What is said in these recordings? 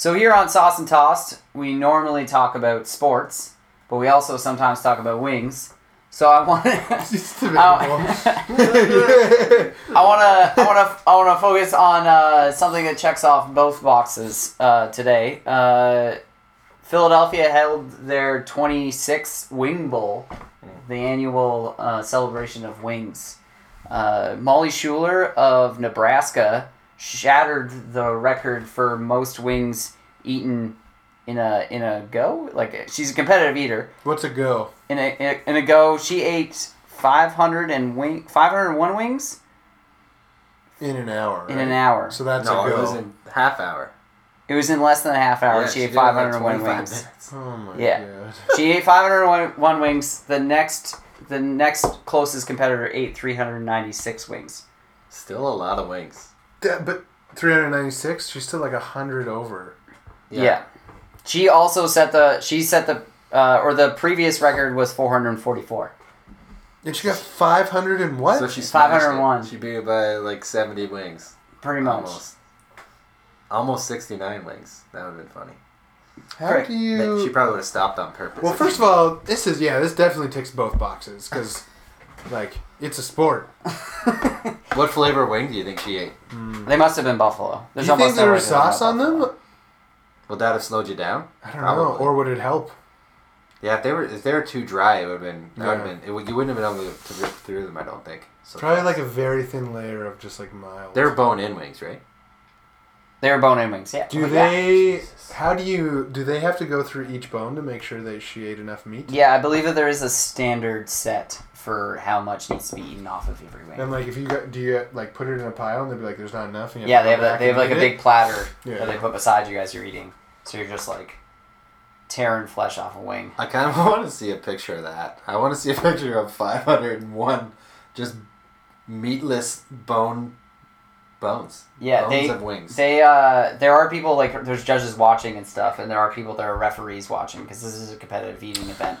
So here on Sauce and Tossed, we normally talk about sports, but we also sometimes talk about wings. So I want to, Just a bit I want to, I want to, I want to focus on uh, something that checks off both boxes uh, today. Uh, Philadelphia held their 26th Wing Bowl, the annual uh, celebration of wings. Uh, Molly Schuyler of Nebraska shattered the record for most wings eaten in a in a go. Like she's a competitive eater. What's a go? In a in a, in a go, she ate 500 and wing 501 wings In an hour. in right? an hour. So that's no, a it go. was in half hour. It was in less than a half hour. Yeah, she, did ate it like, 501 wings. minutes. oh my Yeah. god. She ate 501 wings. The next the next closest competitor ate 396 wings. Still a lot of wings. That- but 396. She's still like a hundred over. Yeah. She also set the she set the uh, or the previous record was 444. And she got 500 and what? So she smashed 501. it. She beat it by like 70 wings. Pretty much. Almost. Almost 69 wings. That would have been funny. How Right. do you? She probably would have stopped on purpose. Well, first of all, this is yeah, this definitely ticks both boxes because, like, it's a sport. what flavor wing do you think she ate? Hmm. They must have been buffalo. Do There's you think almost no there way was they're not sauce on buffalo. them? Would that have slowed you down? I don't know. Probably. Or would it help? Yeah, if they were if they were too dry, it would have been. That would have Yeah. been. It would, you wouldn't have been able to, to rip through them. I don't think. So Probably fast. like a very thin layer of just like mild. They're bone-in wings, right? They were bone-in wings. Yeah. Do Oh, yeah. they? How do you? Do they have to go through each bone to make sure that she ate enough meat? Yeah, I believe that there is a standard set for how much needs to be eaten off of every wing. And like, if you got, do you like put it in a pile and they'd be like, "There's not enough." And you Yeah, they have a, they have like a eat it? big platter Yeah. that they put beside you as you're eating. So you're just like tearing flesh off a wing. I kind of want to see a picture of that. I want to see a picture of 501 just meatless bone bones. Yeah, bones they of wings. they uh there are people like there's judges watching and stuff, and there are people that are referees watching because this is a competitive eating event.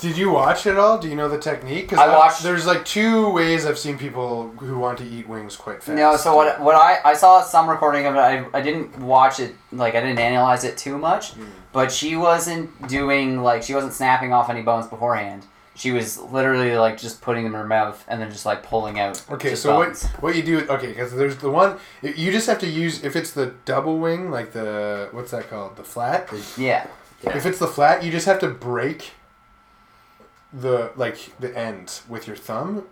Did you watch it all? Do you know the technique? Because I watched- There's like two ways I've seen people who want to eat wings quite fast. No, so what what I I saw some recording of it. I, I didn't watch it like I didn't analyze it too much, Hmm. but she wasn't doing like she wasn't snapping off any bones beforehand. She was literally like just putting them in her mouth and then just like pulling out. Okay, so bones. what what you do? Okay, because there's the one you just have to use if it's the double wing, like the what's that called, the flat. Yeah, Yeah. If it's the flat, you just have to break the like the end with your thumb.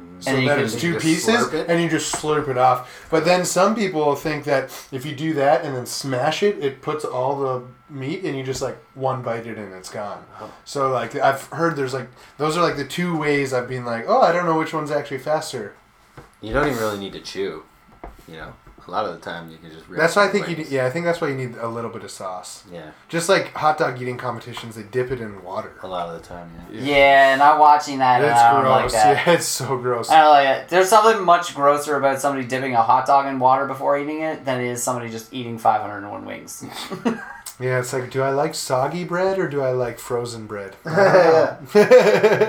Mm-hmm. So And that it's two pieces, it? and you just slurp it off. But then some people think that if you do that and then smash it, it puts all the meat, and you just like one bite it and it's gone. Oh. So like I've heard there's like those are like the two ways I've been like, oh, I don't know which one's actually faster. You don't even really need to chew. You know, a lot of the time you can just. Rip That's why I the think you wings. need, yeah, I think that's why you need a little bit of sauce. Yeah, Just like hot dog eating competitions, they dip it in water. a lot of the time. Yeah. yeah. Not watching that. It's uh, gross. like that. Yeah, it's so gross. I don't like it. There's something much grosser about somebody dipping a hot dog in water before eating it than it is somebody just eating 501 wings. Yeah, it's like, do I like soggy bread or do I like frozen bread?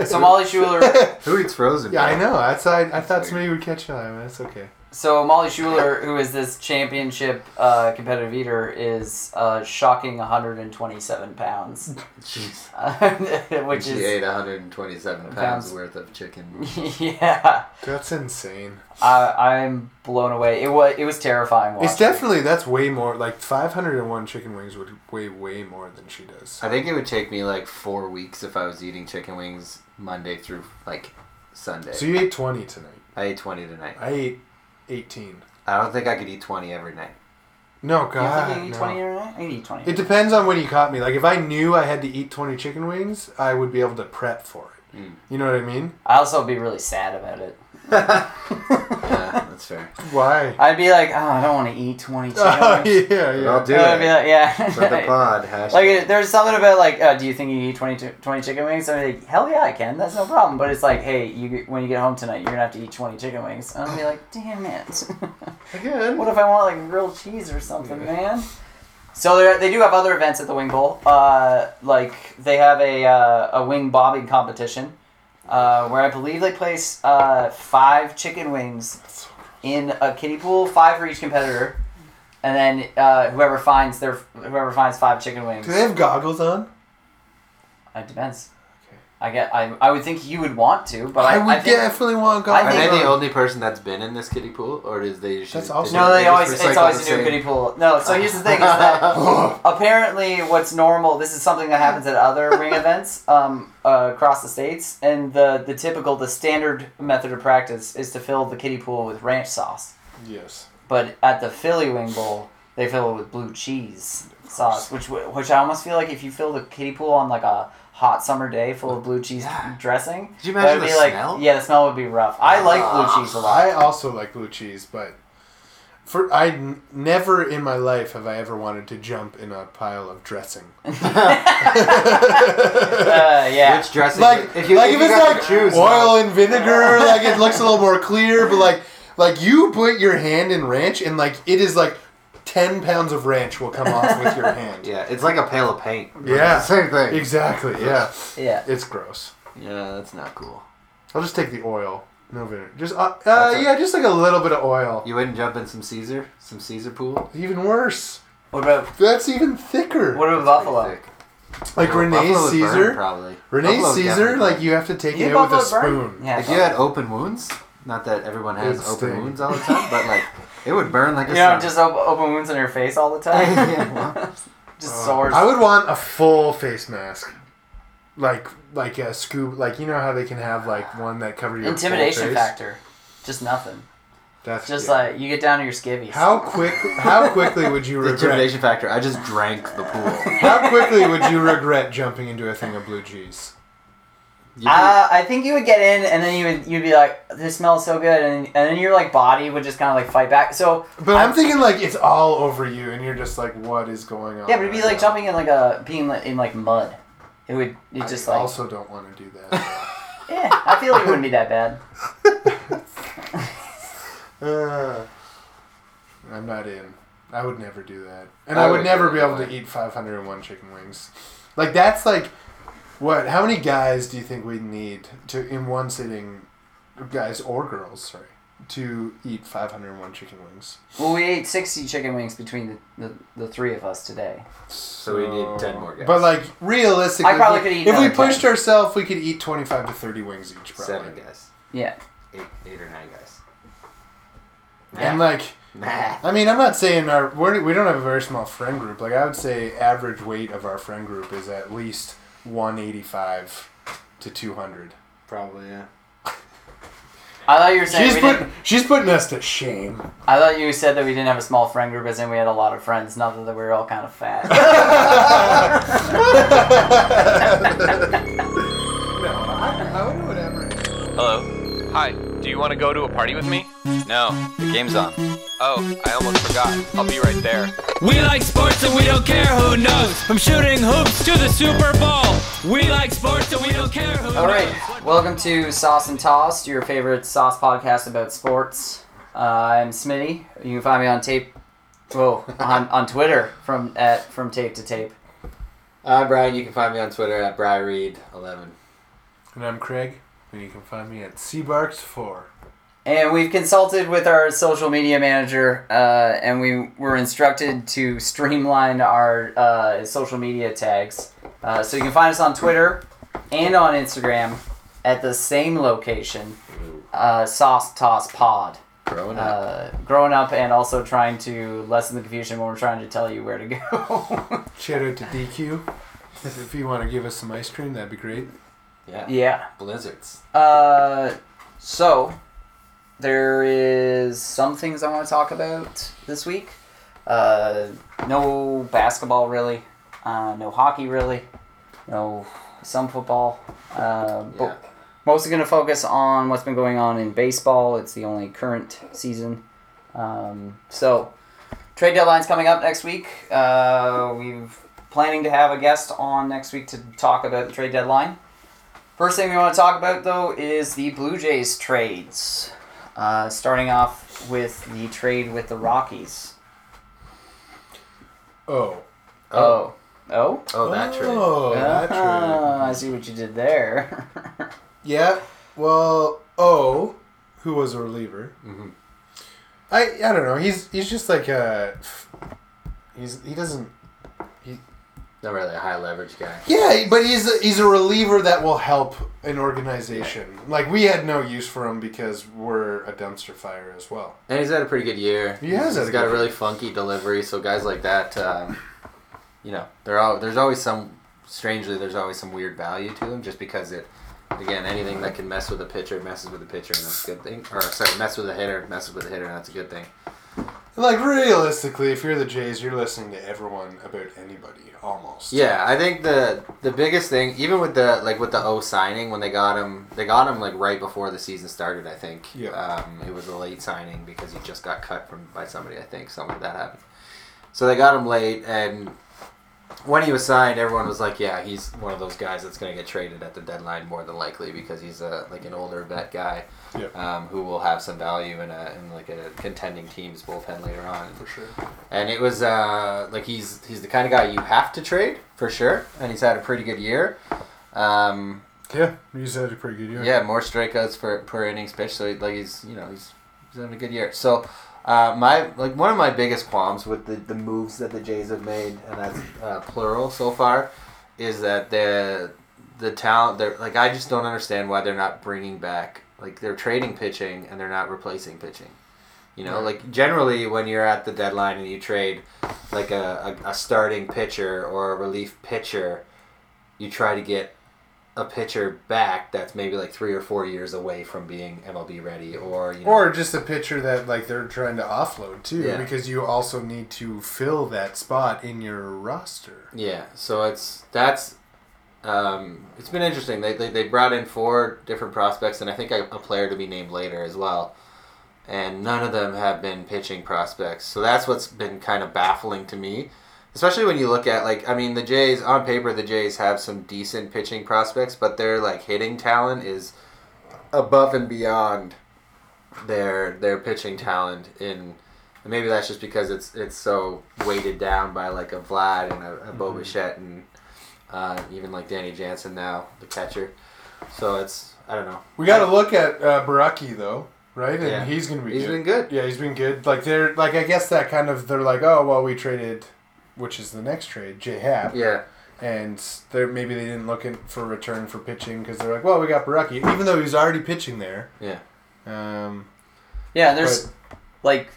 so Molly Schuyler, Who eats frozen? Yeah, I know. That's I, I thought weird. somebody would catch on. That's okay. So Molly Schuyler, who is this championship uh, competitive eater, is uh, shocking 127 pounds, Jeez. uh, which she is ate 127 pounds, Pounds. worth of chicken. yeah. That's insane. I, I'm blown away. It was it was terrifying. Watching. It's definitely that's way more. Like 501 chicken wings would weigh way more than she does. I think it would take me like four weeks if I was eating chicken wings Monday through like Sunday. So you ate 20 tonight. I ate 20 tonight. I ate 18. I don't think I could eat 20 every night. No, You don't God. think you eat no. 20 every night? I can eat 20. It depends on when you caught me. Like if I knew I had to eat 20 chicken wings, I would be able to prep for it. Mm. You know what I mean? I also would be really sad about it. Yeah, that's fair. Why? I'd be like, oh, I don't want to eat 20 chicken Oh, wings. yeah, yeah. I'll do I'd be it. like, yeah. For the pod. Hashtag. Like it- there's something about like, uh, do you think you can eat 20, chi- 20 chicken wings? I'm like, hell yeah, I can. That's no problem. But it's like, hey, you when you get home tonight, you're gonna have to eat 20 chicken wings. And I'll be like, damn it. Again. what if I want like grilled cheese or something, man? So they they do have other events at the Wing Bowl. Uh, like they have a uh, a wing bobbing competition, uh, where I believe they place uh, five chicken wings in a kiddie pool, five for each competitor. and then uh, whoever finds their whoever finds five chicken wings. Do they have goggles on? It depends. Okay. I get. I, I would think you would want to, but I, I would I think, definitely want I Are goggles. they the only person that's been in this kiddie pool, or is they usually? That's also- No, they just always it's recycle always the a new kiddie pool. No, so here's the thing: is that apparently what's normal. This is something that happens at other ring events um, uh, across the states, and the the typical, the standard method of practice is to fill the kiddie pool with ranch sauce. yes. But at the Philly Wing Bowl, they fill it with blue cheese sauce, which which I almost feel like if you fill the kiddie pool on like a hot summer day full of blue cheese Yeah. dressing, Could you that imagine would the be like smell? yeah, the smell would be rough. I like blue cheese a lot. I also like blue cheese, but for I n- never in my life have I ever wanted to jump in a pile of dressing. Uh, yeah. Which dressing? like if you, like if if, you like choose, oil and vinegar, like it looks a little more clear. But like like you put your hand in ranch, and like it is like ten pounds of ranch will come off with your hand. Yeah, it's like a pail of paint. Yeah. same thing. Exactly. Yeah. Yeah. It's gross. Yeah, that's not cool. I'll just take the oil. No vinegar. Just uh, uh yeah, just like a little bit of oil. You wouldn't jump in some Caesar, some Caesar pool. Even worse. What about That's even thicker. what about That's buffalo? thick. like Well, Renee buffalo would burn, Caesar. probably. Renee Buffalo Caesar, like you have to take You it with a buffalo burn? spoon. Yeah. If you had open wounds, not that everyone has It'd open sting. wounds all the time, but like it would burn like a You know, sun. just op- open wounds on your face all the time. Yeah, well. just Uh, sores. I would want a full face mask, like like a scoop. Like you know how they can have like one that covers your full Intimidation face? factor. Just nothing. That's Just yeah. like you get down to your skivvies. how quick how quickly would you the intimidation factor. I just drank the pool. How quickly would you regret jumping into a thing of blue cheese? You'd be- Uh, I think you would get in, and then you would you'd be like, "This smells so good," and, and then your like body would just kind of like fight back. So But I'm, thinking like it's all over you, and you're just like, what is going on? yeah, but it'd be right like now? jumping in like a being like, in like mud. It would it just I like also don't want to do that. yeah. I feel like it wouldn't be that bad. Uh, I'm not in. I would never do that, and I I, would would never be it able to eat 501 chicken wings. Like that's like, what? How many guys do you think we need to in one sitting, guys or girls, sorry, to eat 501 chicken wings? Well, we ate sixty chicken wings between the, the, the three of us today. So we need 10 more guys. But like realistically, I probably if we- could eat if we another pushed 10. ourselves, we could eat 25 to 30 wings each, probably. seven guys, Yeah. eight, eight or nine guys. And like. Nah. I mean, I'm not saying our we're, we don't have a very small friend group. Like I would say, average weight of our friend group is at least 185 to 200. Probably yeah. I thought you were saying She's we put, didn't, she's putting us to shame. I thought you said that we didn't have a small friend group, as in we had a lot of friends. Not that we were all kind of fat. No, I, I would whatever. Hello. Hi. Do you want to go to a party with me? No, the game's on. Oh, I almost forgot. I'll be right there. We like sports and we don't care who knows. From shooting hoops to the Super Bowl. We like sports and we don't care who All right, knows. welcome to Sauce and Tossed, your favorite sauce podcast about sports. Uh, I'm Smitty. You can find me on tape. Whoa, on, on Twitter from at from tape to tape. I'm Brian. You can find me on Twitter at BryReed11. And I'm Craig, and you can find me at Seabarks4. And we've consulted with our social media manager, uh, and we were instructed to streamline our uh, social media tags. Uh, so you can find us on Twitter and on Instagram at the same location, uh, Sauce Toss Pod. Growing up. Uh, growing up and also trying to lessen the confusion when we're trying to tell you where to go. Shout out to DQ. If you want to give us some ice cream, that'd be great. yeah. yeah. Blizzards. Uh, so there is some things I want to talk about this week. Uh, no basketball really. Uh, no hockey really. No some football. Uh, but mostly going to focus on what's been going on in baseball. It's the only current season. Um, so trade deadline's coming up next week. Uh, we're planning to have a guest on next week to talk about the trade deadline. First thing we want to talk about, though, is the Blue Jays trades. Uh, starting off with the trade with the Rockies. Oh. Oh. Oh? Oh, Oh, that trade. Oh, that Ah, I see what you did there. Yeah. Well, O, who was a reliever, Mhm. I I don't know. He's he's just like a. He's he doesn't. Not really a high leverage guy. Yeah, but he's a, he's a reliever that will help an organization. Like we had no use for him because we're a dumpster fire as well. And he's had a pretty good year. He has He's had a got good a really funky delivery. So guys like that, um, you know, there are there's always some. Strangely, there's always some weird value to them just because it. Again, anything that can mess with a pitcher messes with a pitcher, and that's a good thing. Or sorry, mess with a hitter messes with a hitter, and that's a good thing. Like realistically, if you're the Jays, you're listening to everyone about anybody almost. Yeah, I think the the biggest thing, even with the like with the O signing when they got him, they got him like right before the season started. I think. Yeah. Um, it was a late signing because he just got cut from by somebody. I think something like that happened. So they got him late, and when he was signed, everyone was like, "Yeah, he's one of those guys that's going to get traded at the deadline more than likely because he's a like an older vet guy, Yeah. um, who will have some value in a in like a contending team's bullpen later on." for sure. And it was uh, like he's he's the kind of guy you have to trade for sure, and he's had a pretty good year. Um, Yeah, he's had a pretty good year. yeah, more strikeouts per, per innings pitched, so he, like he's you know he's he's having a good year. So uh, my like one of my biggest qualms with the, the moves that the Jays have made, and that's uh, plural so far, is that the the talent they're like I just don't understand why they're not bringing back like they're trading pitching and they're not replacing pitching. You know, like generally when you're at the deadline and you trade like a, a, a starting pitcher or a relief pitcher, you try to get a pitcher back that's maybe like three or four years away from being MLB ready, or you know, Or just a pitcher that like they're trying to offload too, Yeah. because you also need to fill that spot in your roster. yeah. So it's that's um, it's been interesting. They, they they brought in four different prospects, and I think a, a player to be named later as well. And none of them have been pitching prospects, so that's what's been kind of baffling to me. Especially when you look at like I mean the Jays on paper the Jays have some decent pitching prospects, but their like hitting talent is above and beyond their their pitching talent in and maybe that's just because it's it's so weighted down by like a Vlad and a, a Bo Bichette and uh, even like Danny Jansen now the catcher. So it's I don't know. We got to look at uh, Borucki though, right? And Yeah. he's gonna be. He's good. been good. Yeah, he's been good. Like they're like I guess that kind of they're like oh well we traded, which is the next trade J Happ, Yeah. and they're maybe they didn't look in for return for pitching because they're like well we got Borucki even though he's already pitching there. Yeah. Um, Yeah, there's like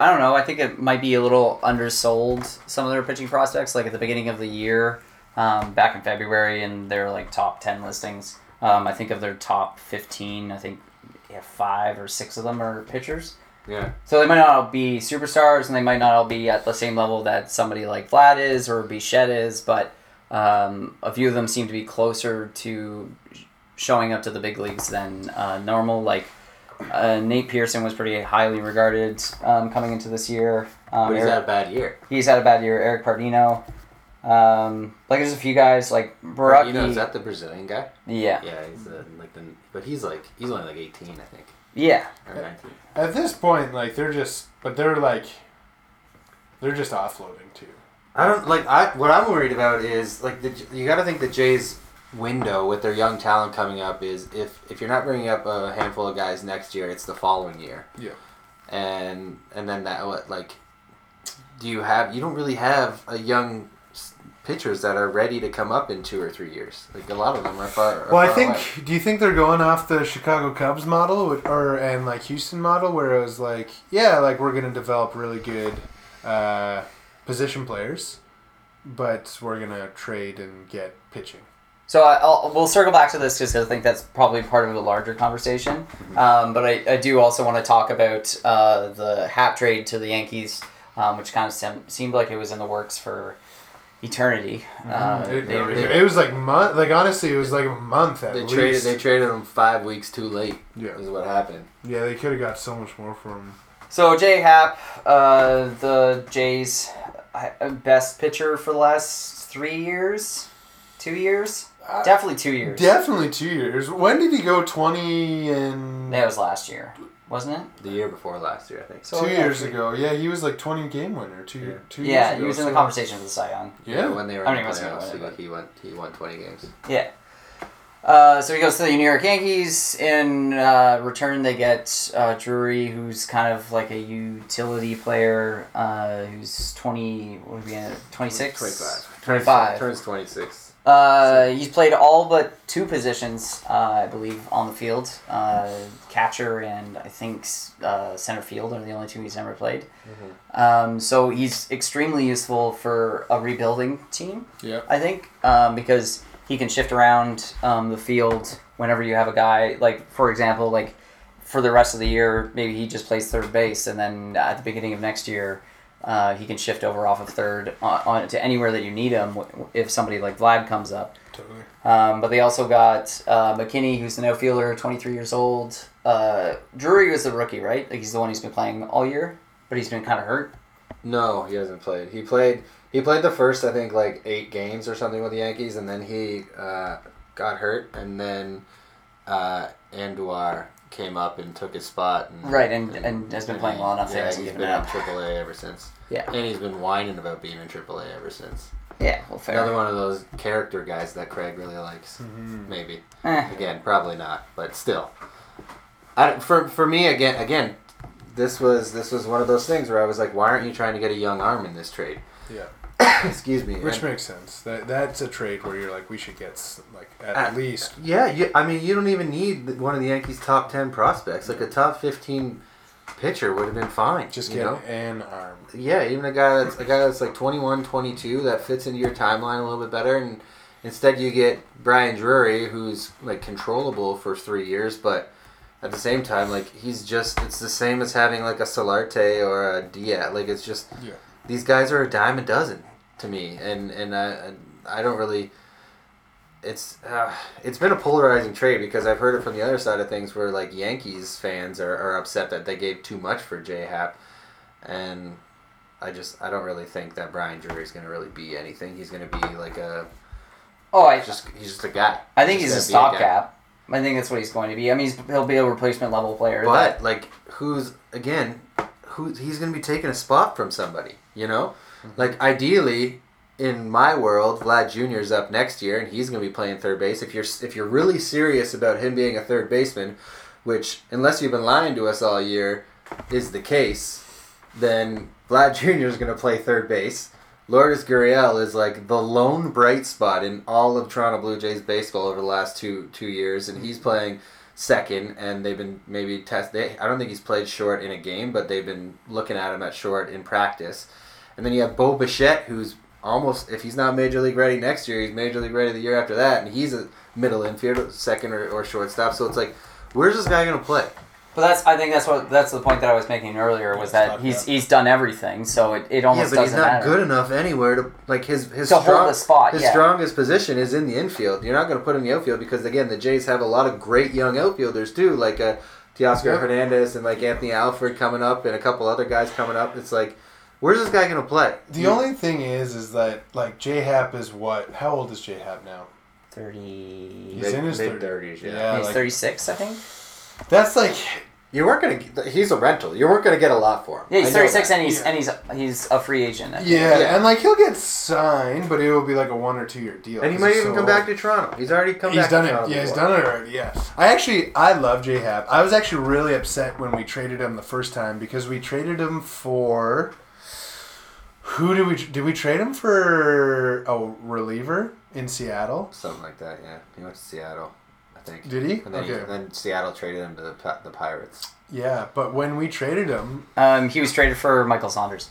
I don't know. I think it might be a little undersold some of their pitching prospects. Like at the beginning of the year, um, back in February, and their like top ten listings. Um, I think of their top fifteen. I think yeah, five or six of them are pitchers. Yeah. So they might not all be superstars, and they might not all be at the same level that somebody like Vlad is or Bichette is, but um, a few of them seem to be closer to showing up to the big leagues than uh, normal. Like uh, Nate Pearson was pretty highly regarded um, coming into this year. Um, But he's Eric- had a bad year. he's had a bad year. Eric Pardinho. Um, like there's a few guys like Borucki. Know, is that the Brazilian guy? yeah, Yeah, he's uh, like the but he's like he's only like eighteen, I think. Yeah. Or nineteen. at this point, like they're just but they're like they're just offloading too. I don't like I what I'm worried about is like the you got to think the Jays window with their young talent coming up is if if you're not bringing up a handful of guys next year, it's the following year. Yeah. And and then that what like do you have you don't really have a young s- pitchers that are ready to come up in 2 or 3 years. Like a lot of them are far are Well, I think. away. Do you think they're going off the Chicago Cubs model, or and like Houston model, where it was like, yeah, like we're gonna develop really good uh, position players, but we're gonna trade and get pitching. So I, I'll, we'll circle back to this just 'cause I think that's probably part of the larger conversation. Um, but I, I do also want to talk about uh, the Happ trade to the Yankees, um, which kind of sem- seemed like it was in the works for eternity. Uh, It, they, it, it was like month. Like honestly, it was like a month at They least. traded they traded him 5 weeks too late. Yeah. Is what happened. yeah, they could have got so much more from. so Jay Happ, uh, the Jays' uh, best pitcher for the last three years, two years, Uh, definitely two years. Definitely two years. When did he go twenty and that was last year, wasn't it? The year before last year, I think. So two yeah, years ago? Yeah, he was like twenty game winner. Two Yeah. two years Yeah, ago. he was in the so- conversation for the Cy Young. Yeah, when they were I in mean, the he wasn't playoffs, gonna he, win it, he won he won 20 games. Yeah. Uh, so he goes to the New York Yankees. In uh, return, they get uh, Drury, who's kind of like a utility player, uh, who's 20, what are we at, 26? 25. 25. Turns 26. Uh, he's played all but two positions, uh, I believe, on the field. Uh, catcher and I think uh, center field are the only two he's never played. Um, so he's extremely useful for a rebuilding team. Yeah. I think um, because he can shift around um, the field whenever you have a guy like, for example, like for the rest of the year, maybe he just plays third base, and then at the beginning of next year, uh, he can shift over off of third on, on to anywhere that you need him if somebody like Vlad comes up. Totally. Um, but they also got uh, McKinney, who's an outfielder, 23 years old. Uh, Drury was the rookie, right? Like he's the one who's been playing all year, but he's been kind of hurt. No, he hasn't played. He played. He played the first, I think, like eight games or something with the Yankees, and then he uh, got hurt, and then uh, Andujar came up and took his spot. And, Right, and- and has been playing well enough that Yeah, he's he's given been in up. AAA ever since. Yeah. and he's been whining about being in AAA ever since. Yeah, well, fair. Another one of those character guys that Craig really likes. Maybe. Eh. Again, probably not, but still. I, for for me again again, this was this was one of those things where I was like, why aren't you trying to get a young arm in this trade? Yeah. Excuse me. Which And- makes sense. That that's a trade where you're like, we should get like at Uh, least. Yeah, you, I mean, you don't even need one of the Yankees' top ten prospects. Like a top fifteen pitcher would have been fine. Just you get know? an arm. Yeah, even a guy that's a guy that's like 21, 22 that fits into your timeline a little bit better, and instead you get Brian Drury, who's like controllable for three years, but at the same time, like he's just it's the same as having like a Solarte or a Diaz. Like it's just Yeah. these guys are a dime a dozen to me, and and I I don't really. It's uh, it's been a polarizing trade because I've heard it from the other side of things where like Yankees fans are, are upset that they gave too much for J Happ, and I just I don't really think that Brian Drury is going to really be anything. He's going to be like a oh, I just he's just a guy. I think he's a be guy. stopgap. I think that's what he's going to be. I mean, he's, he'll be a replacement level player. But like, who's again? Who he's going to be taking a spot from somebody? You know, like ideally, in my world, Vlad Jr. is up next year, and he's going to be playing third base. If you're if you're really serious about him being a third baseman, which unless you've been lying to us all year, is the case, then Vlad Jr. is going to play third base. Lourdes Gurriel is like the lone bright spot in all of Toronto Blue Jays baseball over the last two two years, and he's playing second. And they've been maybe test. They, I don't think he's played short in a game, but they've been looking at him at short in practice. And then you have Bo Bichette, who's almost if he's not major league ready next year, he's major league ready the year after that, and he's a middle infielder, second or, or shortstop. So it's like, where's this guy gonna play? But that's I think that's what that's the point that I was making earlier was that he's he's done everything, so it, it almost Yeah, almost but he's doesn't not matter. good enough anywhere to like his his To hold strong, the spot, His yeah. strongest position is in the infield. You're not going to put him in the outfield because again, the Jays have a lot of great young outfielders too, like uh, Teoscar Yep. Hernandez and like Anthony Alford coming up, and a couple other guys coming up. It's like, where's this guy going to play? The only thing is, is that like J Happ is what? How old is J Happ now? Thirty. He's Mid- in his mid-thirties, yeah. Yeah, he's like, thirty six, I think. that's like You weren't going to. He's a rental. You weren't going to get a lot for him. Yeah, he's thirty six, and he's Yeah. and he's he's a free agent. Yeah, Yeah. and like he'll get signed, but it will be like a one or two year deal. And he might even so come old. back to Toronto. He's already come He's back. done to it. Toronto Yeah, he's done it already. Yeah, I actually I love J Happ. I was actually really upset when we traded him the first time because we traded him for who did we did we trade him for a reliever in Seattle? Something like that. Yeah, he went to Seattle. I think. Did he? And then, he- Okay. and then Seattle traded him to the, the Pirates. Yeah, but when we traded him, Um, he was traded for Michael Saunders.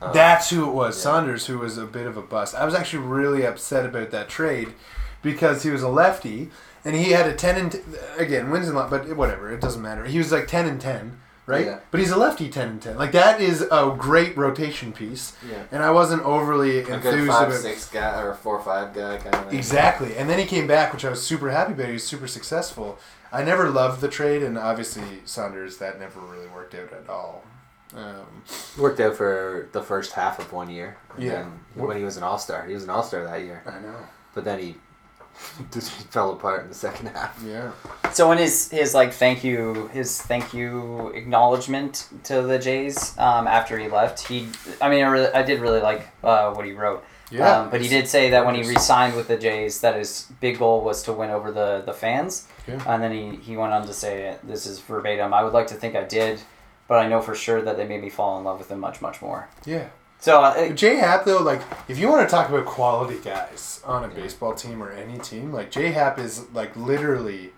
Oh. That's who it was. Saunders, who was a bit of a bust. I was actually really upset about that trade because he was a lefty and he had a ten and t- again wins and lo- but whatever. It doesn't matter. He was like ten and ten, right? Yeah. But he's a lefty ten and ten. Like that is a great rotation piece. Yeah. And I wasn't overly A good enthused five about six guy or a four five guy kind of. thing. exactly. And then he came back, which I was super happy about. He was super successful. I never loved the trade, and obviously Saunders that never really worked out at all. Um, Worked out for the first half of one year. And Yeah. when he was an all star, he was an all star that year. I know. But then he just fell apart in the second half. Yeah. So in his his like thank you his thank you acknowledgement to the Jays um, after he left, he I mean I, really, I did really like uh, what he wrote. Yeah. Um, but he did say that when he re-signed with the Jays, that his big goal was to win over the, the fans. Yeah. And then he, he went on to say, this is verbatim, I would like to think I did, but I know for sure that they made me fall in love with him much, much more. Yeah. So, uh, Jay Happ though, like if you want to talk about quality guys on a baseball team or any team, like Jay Happ is like literally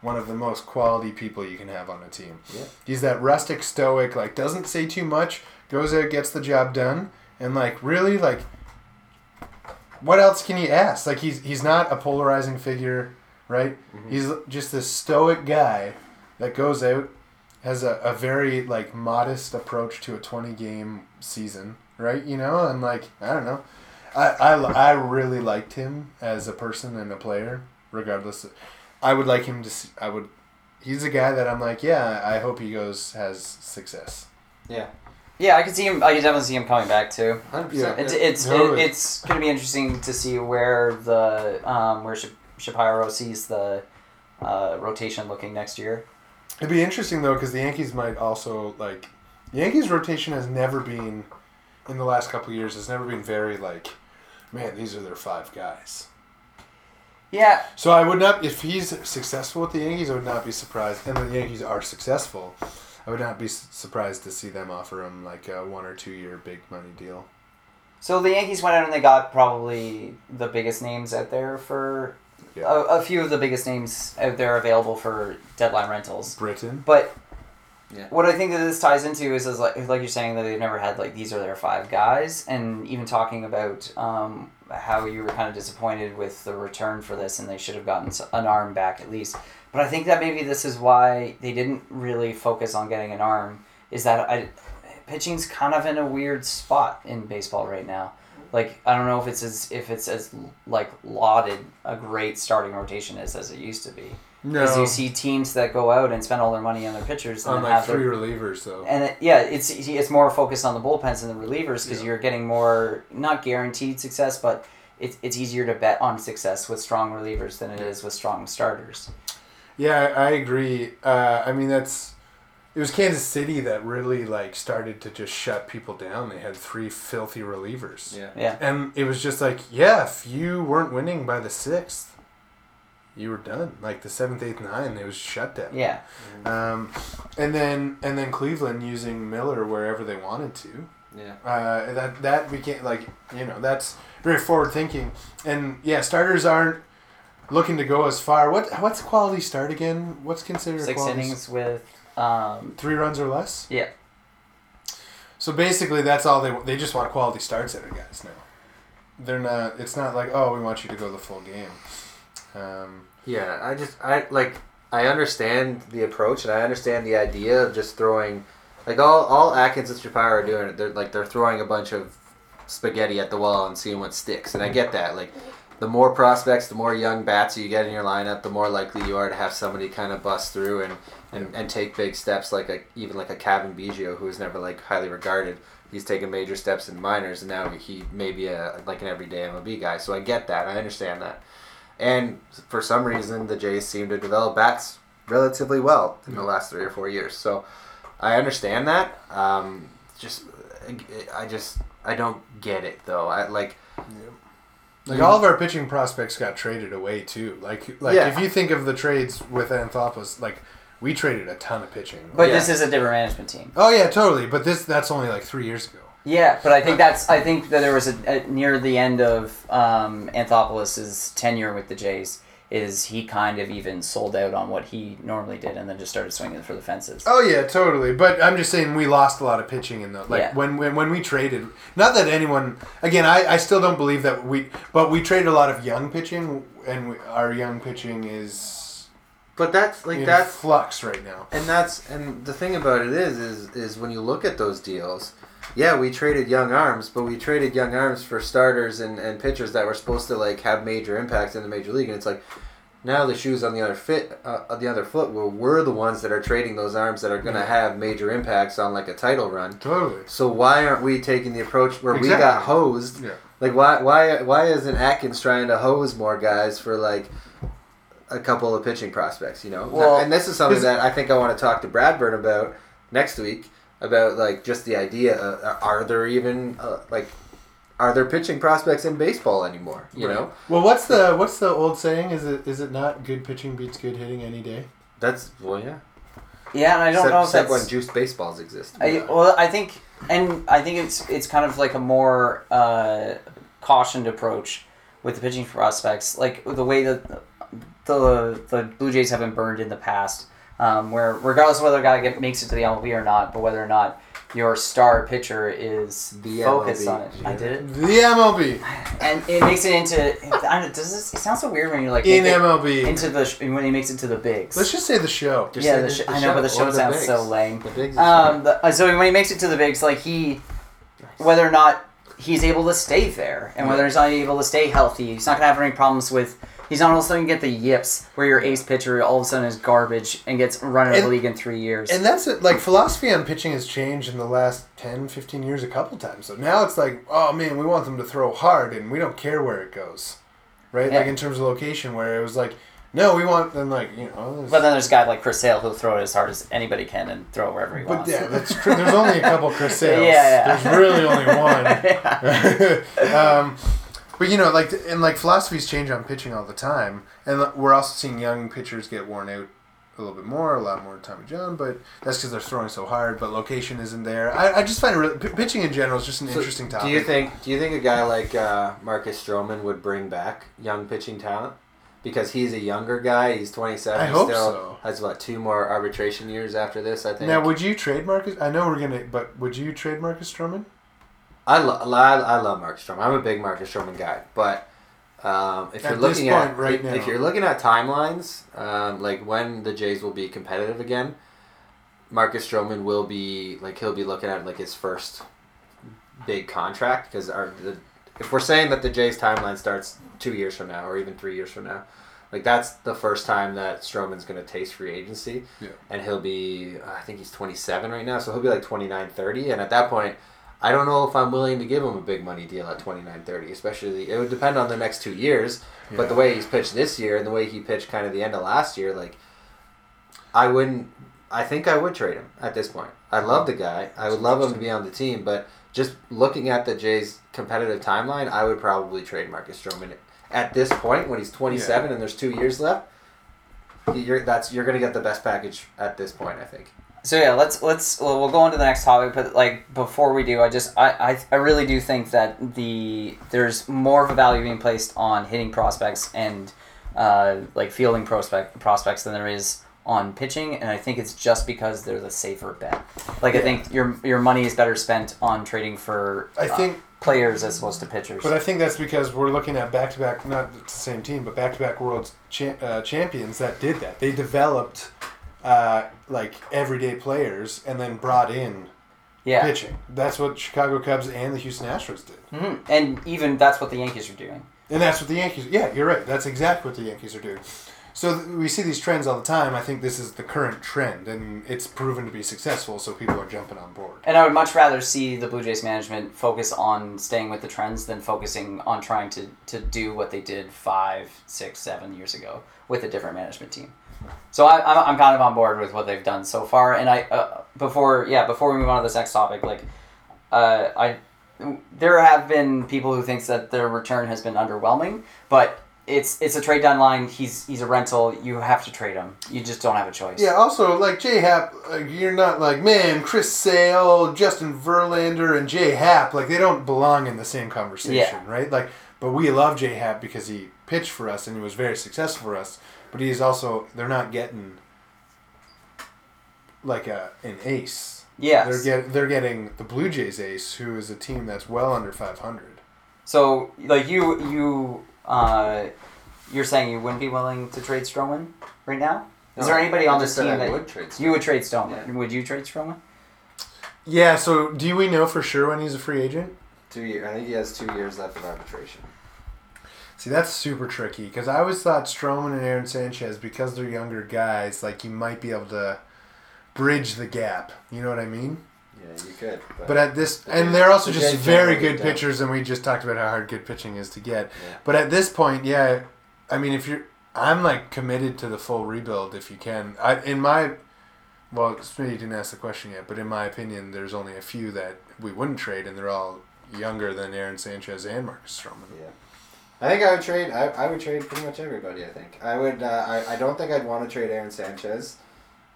one of the most quality people you can have on a team. Yeah. He's that rustic stoic, like doesn't say too much, goes out, gets the job done, and like really like what else can you ask? Like he's he's not a polarizing figure, right? He's just this stoic guy that goes out, has a, a very like modest approach to a twenty game season, right? You know, and like I don't know, I I, I really liked him as a person and a player, regardless. Of, I would like him to. See, I would. He's a guy that I'm like, yeah. I hope he goes has success. Yeah, yeah, I could see him, I could definitely see him coming back too. hundred Yeah. percent. It's it's Totally. it, it's going to be interesting to see where the um, where Shapiro sees the uh, rotation looking next year. It'd be interesting though, because the Yankees might also like. The Yankees rotation has never been, in the last couple of years, has never been very like, man, these are their five guys. Yeah, So I would not, if he's successful with the Yankees, I would not be surprised. And the Yankees are successful. I would not be surprised to see them offer him like a one or two year big money deal. So the Yankees went out and they got probably the biggest names out there for Yeah. a, a few of the biggest names out there available for deadline rentals. Britain. But Yeah. what I think that this ties into is, is like like you're saying that they've never had like these are their five guys, and even talking about um, how you were kind of disappointed with the return for this, and they should have gotten an arm back at least. But I think that maybe this is why they didn't really focus on getting an arm. Is that I pitching's kind of in a weird spot in baseball right now. Like I don't know if it's as if it's as like lauded a great starting rotation is as it used to be. Because No. you see teams that go out and spend all their money on their pitchers and On like have their three relievers though. and it, yeah, it's it's more focused on the bullpens and the relievers because Yeah. you're getting more not guaranteed success, but it's it's easier to bet on success with strong relievers than it is with strong starters. Yeah, I I agree. Uh, I mean, that's it was Kansas City that really like started to just shut people down. They had three filthy relievers. Yeah. Yeah, And it was just like, yeah, if you weren't winning by the sixth, you were done. Like the seventh, eighth, nine, it was shut down. yeah, Um, and then and then Cleveland using Miller wherever they wanted to. Yeah. Uh, that that became like you know that's very forward thinking. And yeah, starters aren't looking to go as far. What what's quality start again? What's considered a six quality innings with um, Three runs or less. yeah. So basically, that's all they they just want quality starts out of guys now. They're not. It's not like oh, we want you to go the full game. Um, Yeah, I just I like I understand the approach and I understand the idea of just throwing like all all Atkins and Shapiro are doing it. They're like they're throwing a bunch of spaghetti at the wall and seeing what sticks. And I get that. Like the more prospects, the more young bats you get in your lineup, the more likely you are to have somebody kind of bust through and, and, and take big steps like a even like a Cavan Biggio who was never like highly regarded. He's taken major steps in minors and now he may be a like an everyday MLB guy. So I get that. I understand that. And for some reason, the Jays seem to develop bats relatively well in the last three or four years. So I understand that. Um, just, I just, I don't get it though. I like, like all of our pitching prospects got traded away too. Like like Yeah. if you think of the trades with Anthopoulos, like we traded a ton of pitching. But Yeah. this is a different management team. oh yeah, totally. But this that's only like three years ago. Yeah, but I think that's I think that there was a, a near the end of um, Anthopoulos' tenure with the Jays is he kind of even sold out on what he normally did and then just started swinging for the fences. Oh yeah, totally. But I'm just saying we lost a lot of pitching in the like Yeah. when, when when we traded. Not that anyone. Again, I, I still don't believe that we. But we traded a lot of young pitching, and we, our young pitching is but that's like in that's flux right now. and that's and the thing about it is is is when you look at those deals yeah we traded young arms but we traded young arms for starters and, and pitchers that were supposed to like have major impacts in the major league and it's like now the shoes on the other fit uh, on the other foot where we're the ones that are trading those arms that are going to have major impacts on like a title run Totally. so why aren't we taking the approach where we got hosed Yeah. Like why why why isn't Atkins trying to hose more guys for like a couple of pitching prospects? You know, Well, and this is something that I think I want to talk to Bradburn about next week about like just the idea. Uh, are there even uh, like are there pitching prospects in baseball anymore? You know, Well, what's the what's the old saying? Is it is it not good pitching beats good hitting any day? that's well, yeah. Yeah, and I don't except, know if except that's. when juiced baseballs exist. I, well, I think, and I think it's it's kind of like a more uh, cautioned approach with the pitching prospects, like the way that the the Blue Jays have been burned in the past, um, where regardless of whether a guy get, makes it to the MLB or not, but whether or not your star pitcher is The focused MLB, on it. I did it, The MLB and it makes it into. I don't, does this? It sounds so weird when you're like in make it MLB. into the sh- when he makes it to the bigs. Let's just say the show. Just yeah, say the sh- I know, but the show show or the sounds bigs. so lame. The bigs. Um, the, uh, so when he makes it to the bigs, like he, whether or not he's able to stay there, and whether he's not able to stay healthy, he's not gonna have any problems with. He's not also gonna get the yips where your ace pitcher all of a sudden is garbage and gets run out of the league in three years. And that's it. Like philosophy on pitching has changed in the last 10, 15 years a couple times. So now it's like, oh man, we want them to throw hard, and we don't care where it goes, right? Yeah. Like in terms of location, where it was like, no, we want them like you know. but then there's a guy like Chris Sale who'll throw it as hard as anybody can and throw it wherever he But wants. yeah, that's true. There's only a couple Chris Sales. Yeah, yeah. There's really only one. um, but you know, like and like philosophies change on pitching all the time, and we're also seeing young pitchers get worn out a little bit more, a lot more Tommy John. But that's because they're throwing so hard. But location isn't there. I, I just find it really, p- pitching in general is just an So, interesting topic. Do you think? Do you think a guy like uh, Marcus Stroman would bring back young pitching talent? Because he's a younger guy. He's twenty seven. I hope still so. Has what two more arbitration years after this? I think. Now, would you trade Marcus? I know we're gonna, but would you trade Marcus Stroman? I, lo- I, I love Marcus Stroman. I'm a big Marcus Stroman guy, but um, if At you're looking at right if, if you're looking at timelines, um, like when the Jays will be competitive again, Marcus Stroman will be like he'll be looking at like his first big contract because our the, if we're saying that the Jays timeline starts two years from now or even three years from now, like that's the first time that Stroman's going to taste free agency, Yeah. and he'll be I think he's 27 right now, so he'll be like 29, 30, and at that point. I don't know if I'm willing to give him a big money deal at 29 30, especially it would depend on the next two years. But the way he's pitched this year and the way he pitched kind of the end of last year, like I wouldn't I think I would trade him at this point. I love the guy. I would love him to be on the team, but just looking at the Jays competitive timeline, I would probably trade Marcus Stroman at this point when he's 27 and there's 2 years left. You're that's you're going to get the best package at this point, I think. So yeah, let's let's well, we'll go on to the next topic, but like before we do, I just I, I, I really do think that the there's more of a value being placed on hitting prospects and uh, like fielding prospect prospects than there is on pitching, and I think it's just because they're the safer bet. Like I think your your money is better spent on trading for I uh, think- players as opposed to pitchers. But I think that's because we're looking at back to back, not the same team, but back to back world cha- uh, champions that did that. They developed uh, like everyday players and then brought in yeah, pitching. That's what Chicago Cubs and the Houston Astros did. Mhm. and even that's what the Yankees are doing. And that's what the Yankees. Yeah, you're right. That's exactly what the Yankees are doing. So th- we see these trends all the time. I think this is the current trend, and it's proven to be successful. So people are jumping on board. And I would much rather see the Blue Jays management focus on staying with the trends than focusing on trying to, to do what they did five, six, seven years ago with a different management team. So I, I'm, I'm kind of on board with what they've done so far. And I uh, before yeah before we move on to this next topic, like uh, I there have been people who thinks that their return has been underwhelming, but it's it's a trade deadline. He's he's a rental. You have to trade him. You just don't have a choice. Yeah. Also, like J Happ, like, you're not like man, Chris Sale, Justin Verlander, and J Happ. Like they don't belong in the same conversation, Yeah. right? Like, but we love J Hap because he pitched for us and he was very successful for us. But he's also they're not getting like a an ace. Yes. They're get they're getting the Blue Jays ace, who is a team that's well under 500. So, like you, you, uh, you're saying you wouldn't be willing to trade Stroman right now? Is No, there anybody I on just this team that would trade you would trade Stroman? Yeah. Would you trade Stroman? Yeah. So do we know for sure when he's a free agent? Two years. I think he has two years left of arbitration. See, that's super tricky because I always thought Stroman and Aaron Sanchez, because they're younger guys, like you might be able to bridge the gap. You know what I mean? Yeah, you could. But at this, and they're also the just very good pitchers, and we just talked about how hard good pitching is to get. Yeah. But at this point, yeah, I mean, if you're, I'm like committed to the full rebuild if you can. I in my, well, Smitty didn't ask the question yet, but in my opinion, there's only a few that we wouldn't trade, and they're all younger than Aaron Sanchez and Marcus Stroman. Yeah. I think I would trade. I, I would trade pretty much everybody. I think I would. Uh, I, I don't think I'd want to trade Aaron Sanchez,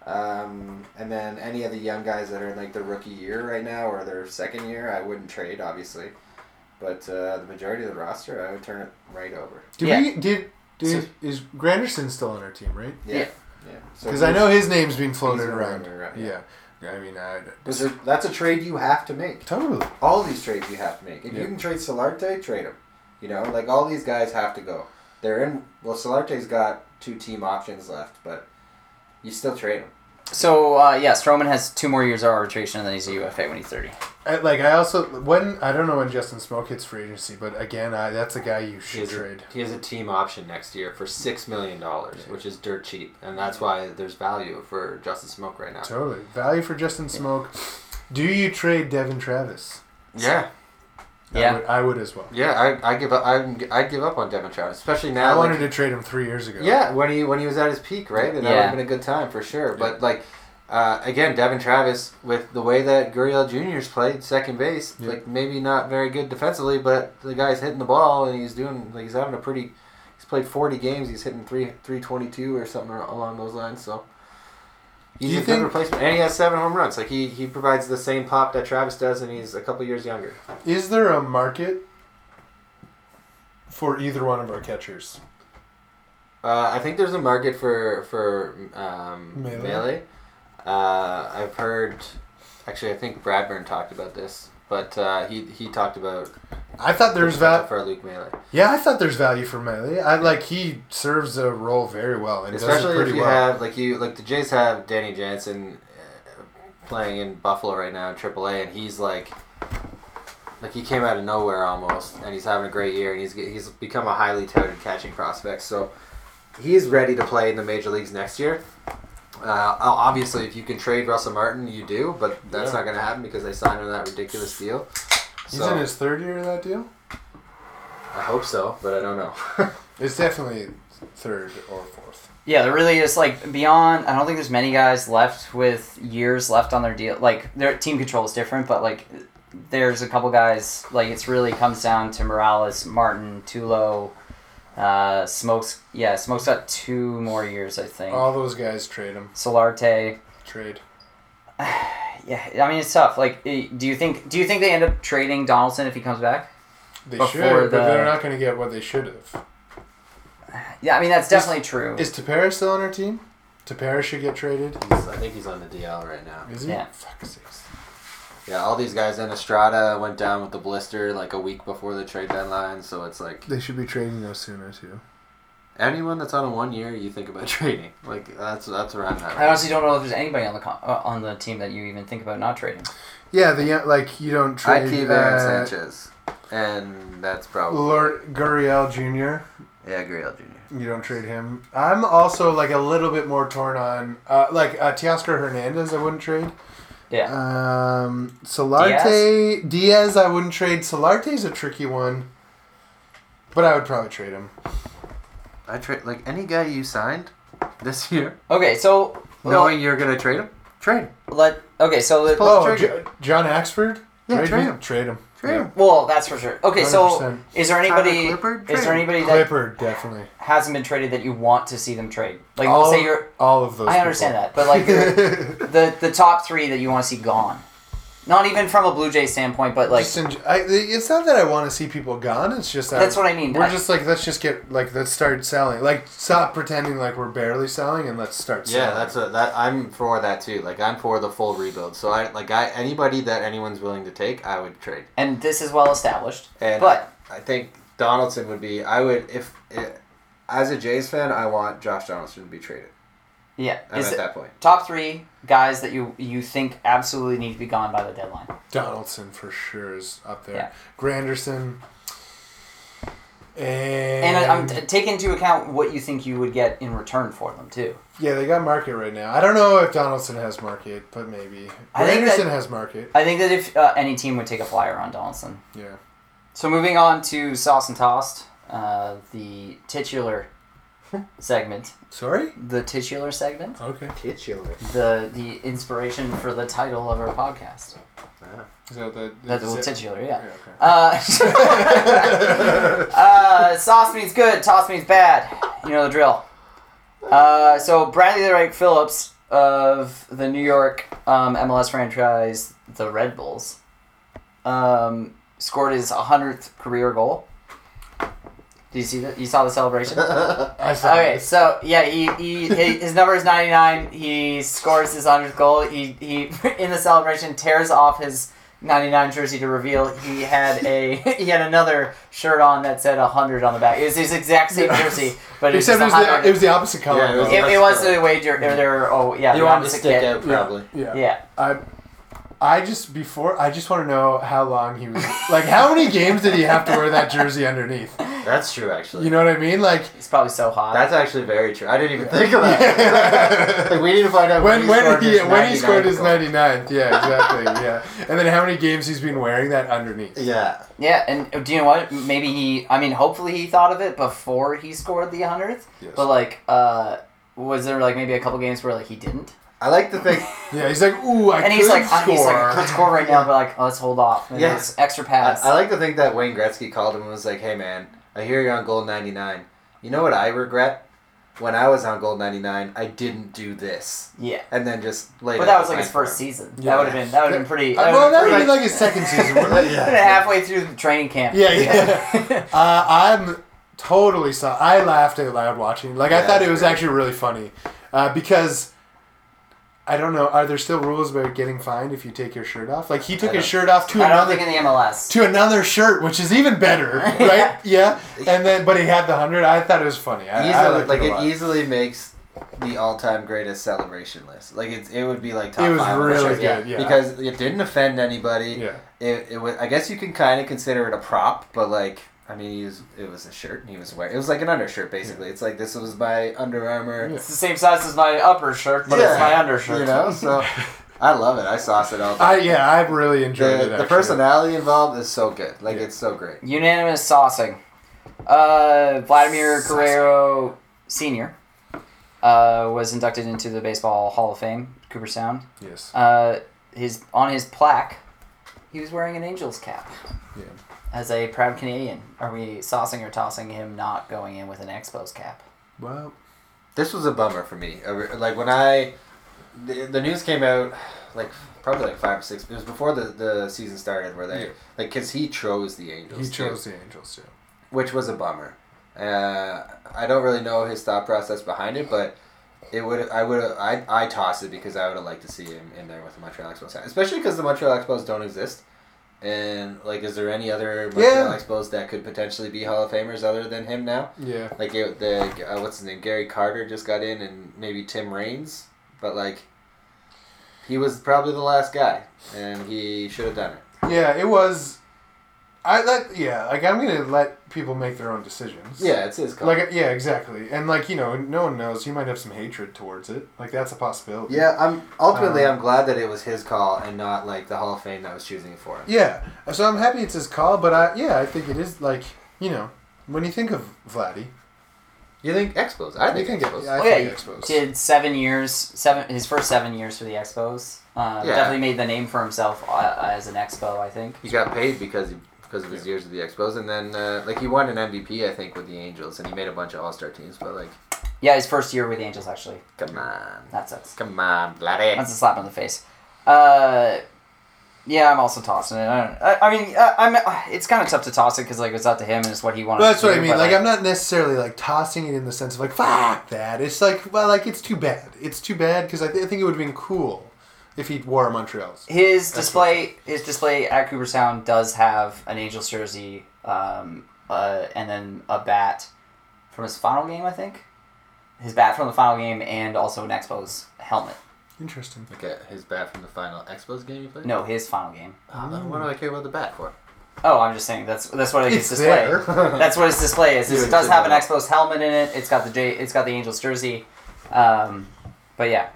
um, and then any of the young guys that are in like their rookie year right now or their second year, I wouldn't trade obviously, but uh, the majority of the roster, I would turn it right over. Did Yeah. we did did is Granderson still on our team, right? Yeah, Yeah. yeah. So Because I know his name's been floated around. running around, yeah. yeah. I mean, I Because that's a trade you have to make. totally. All these trades you have to make. If Yeah. you can trade Solarte, trade him. You know, like all these guys have to go. They're in. Well, Solarte's got two team options left, but you still trade him. So uh, yeah, Stroman has two more years of arbitration, and then he's a UFA when he's thirty. I, like I also when I don't know when Justin Smoak hits free agency, but again, I, that's a guy you He should a, trade. he has a team option next year for six million dollars, which is dirt cheap, and that's why there's value for Justin Smoak right now. Totally value for Justin Smoak. Do you trade Devon Travis? Yeah, I Yeah. would, I would as well. yeah, I, I give up. I I give up on Devon Travis, especially now. I like- wanted to trade him three years ago. Yeah, when he when he was at his peak, right, and that would have been a good time for sure. But like, uh, again, Devon Travis with the way that Gurriel Jr.'s played second base, Yeah. like maybe not very good defensively, but the guy's hitting the ball and he's doing like he's having a pretty. He's played forty games. He's hitting three three twenty two or something along those lines. So. He's you a think- good replacement, and he has seven home runs. Like he, he provides the same pop that Travis does, and he's a couple years younger. Is there a market for either one of our catchers? Uh, I think there's a market for for um, Maile? Maile. Uh, I've heard, actually, I think Bradburn talked about this, but uh, he he talked about I thought there's the value. for Luke Maile, Yeah, I thought there's value for Maile. I like he serves a role very well and especially if you well. have like you like the Jays have Danny Jansen uh, playing in Buffalo right now in AAA, and he's like. Like he came out of nowhere almost, and he's having a great year, and he's he's become a highly touted catching prospect. So he's ready to play in the major leagues next year. Uh, obviously, if you can trade Russell Martin, you do, but that's Yeah. not going to happen because they signed him that ridiculous deal. He's So, in his third year of that deal. I hope so, but I don't know. It's definitely third or fourth. Yeah, there really is like beyond. I don't think there's many guys left with years left on their deal. Like their team control is different, but like there's a couple guys. Like it's really comes down to Morales, Martin, Tulo, uh, Smokes. Yeah, Smoak's got two more years, I think. All those guys trade him. Solarte. Trade. Yeah, I mean it's tough. Like, eh, do you think do you think they end up trading Donaldson if he comes back? They should, the- but they're not going to get what they should have. Yeah, I mean that's definitely true. Is Tepera still on our team? Tepera should get traded. He's, I think he's on the DL right now. Is he? Yeah. Fuck sakes. Yeah, all these guys in Estrada went down with the blister like a week before the trade deadline, so it's like They should be trading those sooner too. Anyone that's on a one year, you think about trading. Like that's that's where I'm at. I honestly don't know if there's anybody on the con- uh, on the team that you even think about not trading. Yeah, the like you don't trade. I'd keep Aaron uh, Sanchez, and that's probably Lourdes Gurriel Jr. yeah, Gurriel Jr. You don't trade him. I'm also like a little bit more torn on uh, like uh, Teoscar Hernandez. I wouldn't trade. Yeah. Um, Solarte Diaz. I wouldn't trade. Solarte's a tricky one, but I would probably trade him. I trade like any guy you signed this year, Okay, so knowing you're gonna trade him. Trade him. let okay, so the, Well, Oh, trade J- John Axford. Yeah, Right? trade him. Trade him. Trade him. well, that's for sure. Okay, so 100%. is there anybody Tyler Clippard? is there Trade. anybody that Clippard definitely. hasn't been traded that you want to see them trade? Like all, let's say you're all of those. I understand that, but like the, the the top 3 that you want to see gone. Not even from a Blue Jay standpoint, but like Just in, I, it's not that I want to see people gone. It's just that That's what I mean. We're I- just like let's just get like let's start selling. Like stop pretending like we're barely selling and let's start selling. Yeah, that's a, that. I'm for that too. Like I'm for the full rebuild. So I like I anybody that anyone's willing to take, I would trade. and this is well established. And But I think Donaldson would be. I would if, if as a Jays fan, I want Josh Donaldson to be traded. Yeah, I'm is at it that point. top 3 guys that you you think absolutely need to be gone by the deadline. Donaldson for sure is up there. Yeah. Granderson. And, And I'm t- take into account what you think you would get in return for them too. yeah, they got market right now. I don't know if Donaldson has market, but maybe. I think Anderson that- has market. I think that if uh, any team would take a flyer on Donaldson. Yeah. So moving on to sauce and tossed, uh, the titular segment, Sorry. the titular segment, Okay. Titular. the the inspiration for the title of our podcast. So the, That's well, is it- titular, yeah. yeah okay. Uh, uh, sauce means good, toss means bad. You know the drill. Uh, so Bradley the Wright Phillips of the New York um, MLS franchise, the Red Bulls, um, scored his 100th career goal. Did you see that? You saw the celebration? I saw Okay, this. so yeah, he, he his his number is ninety nine. He scores his hundredth goal. He he in the celebration tears off his ninety nine jersey to reveal he had a he had another shirt on that said hundred on the back. It was his exact same jersey, but it was Except it was, the, it was the opposite color. Yeah, it was It, it was the way jer- or there. Oh yeah, You the wanted to stick kit. out, probably. yeah. Yeah, I, I just before I just want to know how long he was like. How many games did he have to wear that jersey underneath? That's true, actually. You know what I mean? Like it's probably so hot. That's actually very true. I didn't even think of that. like, we need to find out when when scored he when he scored his goal. 99th. Yeah, exactly. yeah, and then how many games he's been wearing that underneath? Yeah. yeah, and do you know what? Maybe he. I mean, hopefully he thought of it before he scored the hundredth. Yes. But like, uh, was there like maybe a couple games where like he didn't? I like to think. Yeah, he's like, ooh, I and could he's like, score. he's like, I could score right now, but like, oh, let's hold off. And Yeah. it's extra I, pass. I like to think that Wayne Gretzky called him and was like, "Hey man, I hear you're on gold 99. You know what I regret? When I was on gold 99, I didn't do this." yeah, And then just laid. but that was like his first for season. Yeah. That would have been that would have been pretty. Uh, That well, would that have would been be like his second season, wouldn't it? Yeah. halfway through the training camp. Yeah, yeah. uh, I'm totally so. I laughed out loud watching. Like I thought it was great. actually really funny uh, because I don't know. Are there still rules about getting fined if you take your shirt off? Like he took his shirt off to I don't another think in the MLS. to another shirt, which is even better, right? yeah. And then, but he had the hundred. I thought it was funny. I, I Easily, liked like it, it easily makes the all-time greatest celebration list. Like it, it would be like top It was five really good, yeah. Because it didn't offend anybody. Yeah. It, it was, I guess you can kind of consider it a prop, but like I mean, he was, it was a shirt and he was wearing. It was like an undershirt basically. It's like this was my Under Armour. It's the same size as my upper shirt, but it's my undershirt. You know, so I love it. I sauce it all. I yeah, I really enjoyed the, it. the personality involved is so good. Like Yeah. it's so great. Unanimous saucing. Uh, Vladimir Guerrero Senior uh, was inducted into the Baseball Hall of Fame, Cooperstown. Yes. Uh, his on his plaque, he was wearing an Angels cap. Yeah. As a proud Canadian, are we saucing or tossing him not going in with an Expos cap? Well, This was a bummer for me. Like when I, the, the news came out, like probably like five or six. It was before the, the season started, where they Yeah. like because he chose the Angels. he too, chose the Angels too. which was a bummer. Uh, I don't really know his thought process behind it, but it would I would I I toss it because I would have liked to see him in there with the Montreal Expos, especially because the Montreal Expos don't exist. And like, is there any other Montreal Yeah. Expos that could potentially be Hall of Famers other than him now? Yeah. Like it, the uh, what's his name? Gary Carter just got in, and maybe Tim Raines, but like he was probably the last guy, and he should have done it. Yeah, it was. I let yeah, like I'm gonna let people make their own decisions. Yeah, it's his call. Like yeah, exactly, and like you know, no one knows. He might have some hatred towards it. Like that's a possibility. yeah, I'm ultimately Um, I'm glad that it was his call and not like the Hall of Fame that was choosing it for him. Yeah. So I'm happy it's his call, but I yeah, I think it is like you know when you think of Vladdy, You think Expos? I think think Expos. I oh think he Expos. did seven years, seven his first seven years for the Expos. Uh, Yeah. Definitely made the name for himself uh, as an Expo, I think. He got paid because he, because of his years with the Expos, and then uh, like he won an MVP I think with the Angels, and he made a bunch of All Star teams. But like, Yeah, his first year with the Angels actually. come on, That sucks. come on, bloody. That's a slap in the face. Uh, yeah, I'm also tossing it. I, don't, I, I mean, uh, I'm. uh, It's kind of tough to toss it because like it's up to him and it's what he wanted. Well, that's to what I mean. but, Like, I'm not necessarily like tossing it in the sense of like fuck that. It's like well, like it's too bad. It's too bad because I, th- I think it would have been cool if he wore a Montreal's. His display, his display at Cooperstown does have an Angels jersey, um, uh, and then a bat from his final game, I think. His bat from the final game, and also an Expos helmet. Interesting. Okay, his bat from the final Expos game you played. No, his final game. Oh, then what do I care about the bat for? Oh, I'm just saying that's that's what It's its display. That's what its display is. is it does have an Expos helmet in it. It's got the J. It's got the Angels jersey. Um, but yeah.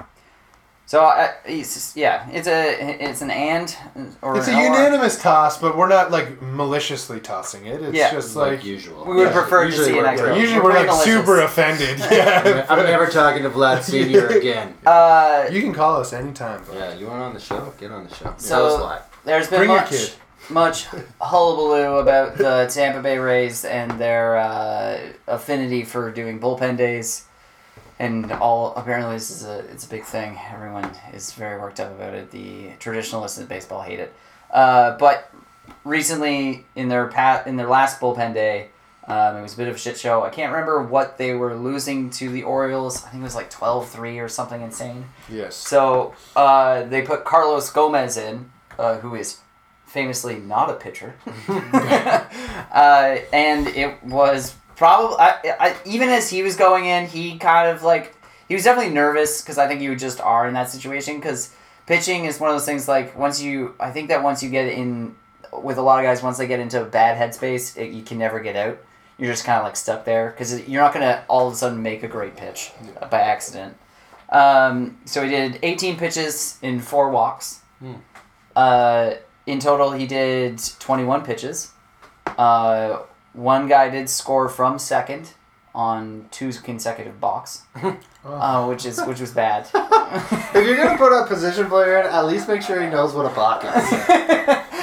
So uh, it's just- yeah, it's a it's an and or It's a an or. unanimous toss, but we're not like maliciously tossing it. It's Yeah. just like, like, usual. We would Yeah, prefer to see an we're- usually We're we're like pretty super offended. Yeah, I'm never talking to Vlad Senior again. Uh, You can call us anytime. bro. Yeah, you want on the show? Get on the show. So- Tell there's been Bring your much kid. much hullabaloo about the Tampa Bay Rays and their uh, affinity for doing bullpen days, and all apparently this is a it's a big thing. Everyone is very worked up about it. The traditionalists in baseball hate it, uh, but recently in their pat in their last bullpen day. Um, it was a bit of a shit show. I can't remember what they were losing to the Orioles. I think it was like 12-3 or something insane. Yes. So uh, they put Carlos Gomez in, uh, who is famously not a pitcher, uh, and it was probably I, I, even as he was going in, he kind of like he was definitely nervous because I think you just are in that situation because pitching is one of those things like once you I think that once you get in with a lot of guys once they get into a bad headspace it, you can never get out. You're just kind of like stuck there because you're not gonna all of a sudden make a great pitch by accident. Um, so he did 18 pitches in four walks. Uh, in total, he did 21 pitches. Uh, one guy did score from second on two consecutive balks, uh, which is which was bad. If you're gonna put a position player in, at least make sure he knows what a balk is.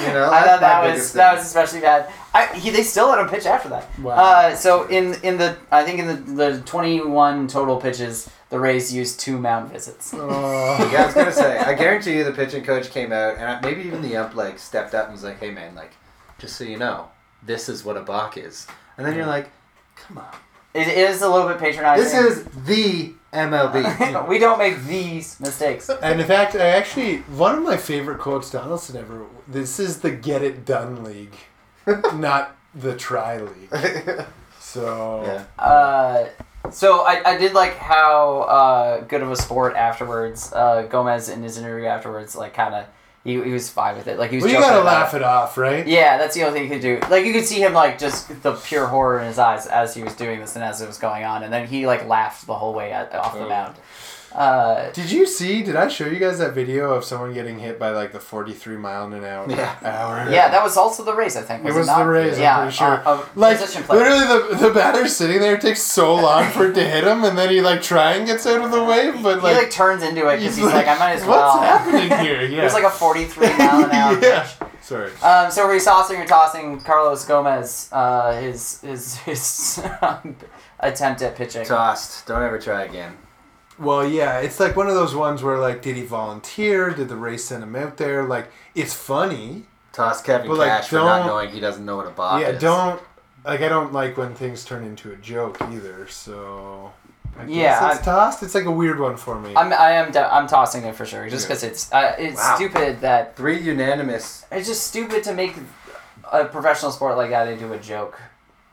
You know, I thought that was biggest that was especially bad. I, he, they still let him pitch after that. Wow. Uh, so in in the I think in the the 21 total pitches, the Rays used two mound visits. Oh. Yeah, I was gonna say. I guarantee you, the pitching coach came out, and maybe even the ump like stepped up and was like, "Hey, man, like, just so you know, this is what a balk is." And then you're like, "Come on, It is a little bit patronizing. this is the MLB." we don't make these mistakes. And in fact, I actually one of my favorite quotes Donaldson ever. This is the get it done league, not the try league. So yeah. Uh, so I, I did like how uh, good of a sport afterwards. Uh, Gomez in his interview afterwards, like kind of he, he was fine with it. Like he was. well, you joking gotta laugh it off, right? Yeah, that's the only thing he could do. Like you could see him like just the pure horror in his eyes as he was doing this and as it was going on, and then he like laughed the whole way at, off the Oh. mound. Uh, Did you see? Did I show you guys that video of someone getting hit by like the forty-three mile an hour? Yeah. hour? yeah, that was also the Rays. I think It was not? the Rays, I'm Yeah, pretty sure. uh, a Like literally, the the batter's sitting there. Takes so long for it to hit him, and then he like try and gets out of the way, but he like, like turns into it because he's he's like, I might as well. What's happening here? Yeah. It was like a 43 mile an hour Yeah. pitch. Sorry. Um, so we're tossing or tossing Carlos Gomez, uh, his his his um, attempt at pitching. Tossed. Don't ever try again. Well, yeah, it's like one of those ones where like, did he volunteer? Did the Rays send him out there? Like, it's funny. Toss Kevin But, like, Cash for not don't- knowing he doesn't know what a balk yeah, is. don't like. I don't like when things turn into a joke either. So. I guess Yeah, it's tossed. It's like a weird one for me. I'm I am de- I'm tossing it for sure, just Yeah. because it's uh, it's Wow. stupid that Three unanimous. it's just stupid to make a professional sport like that into a joke,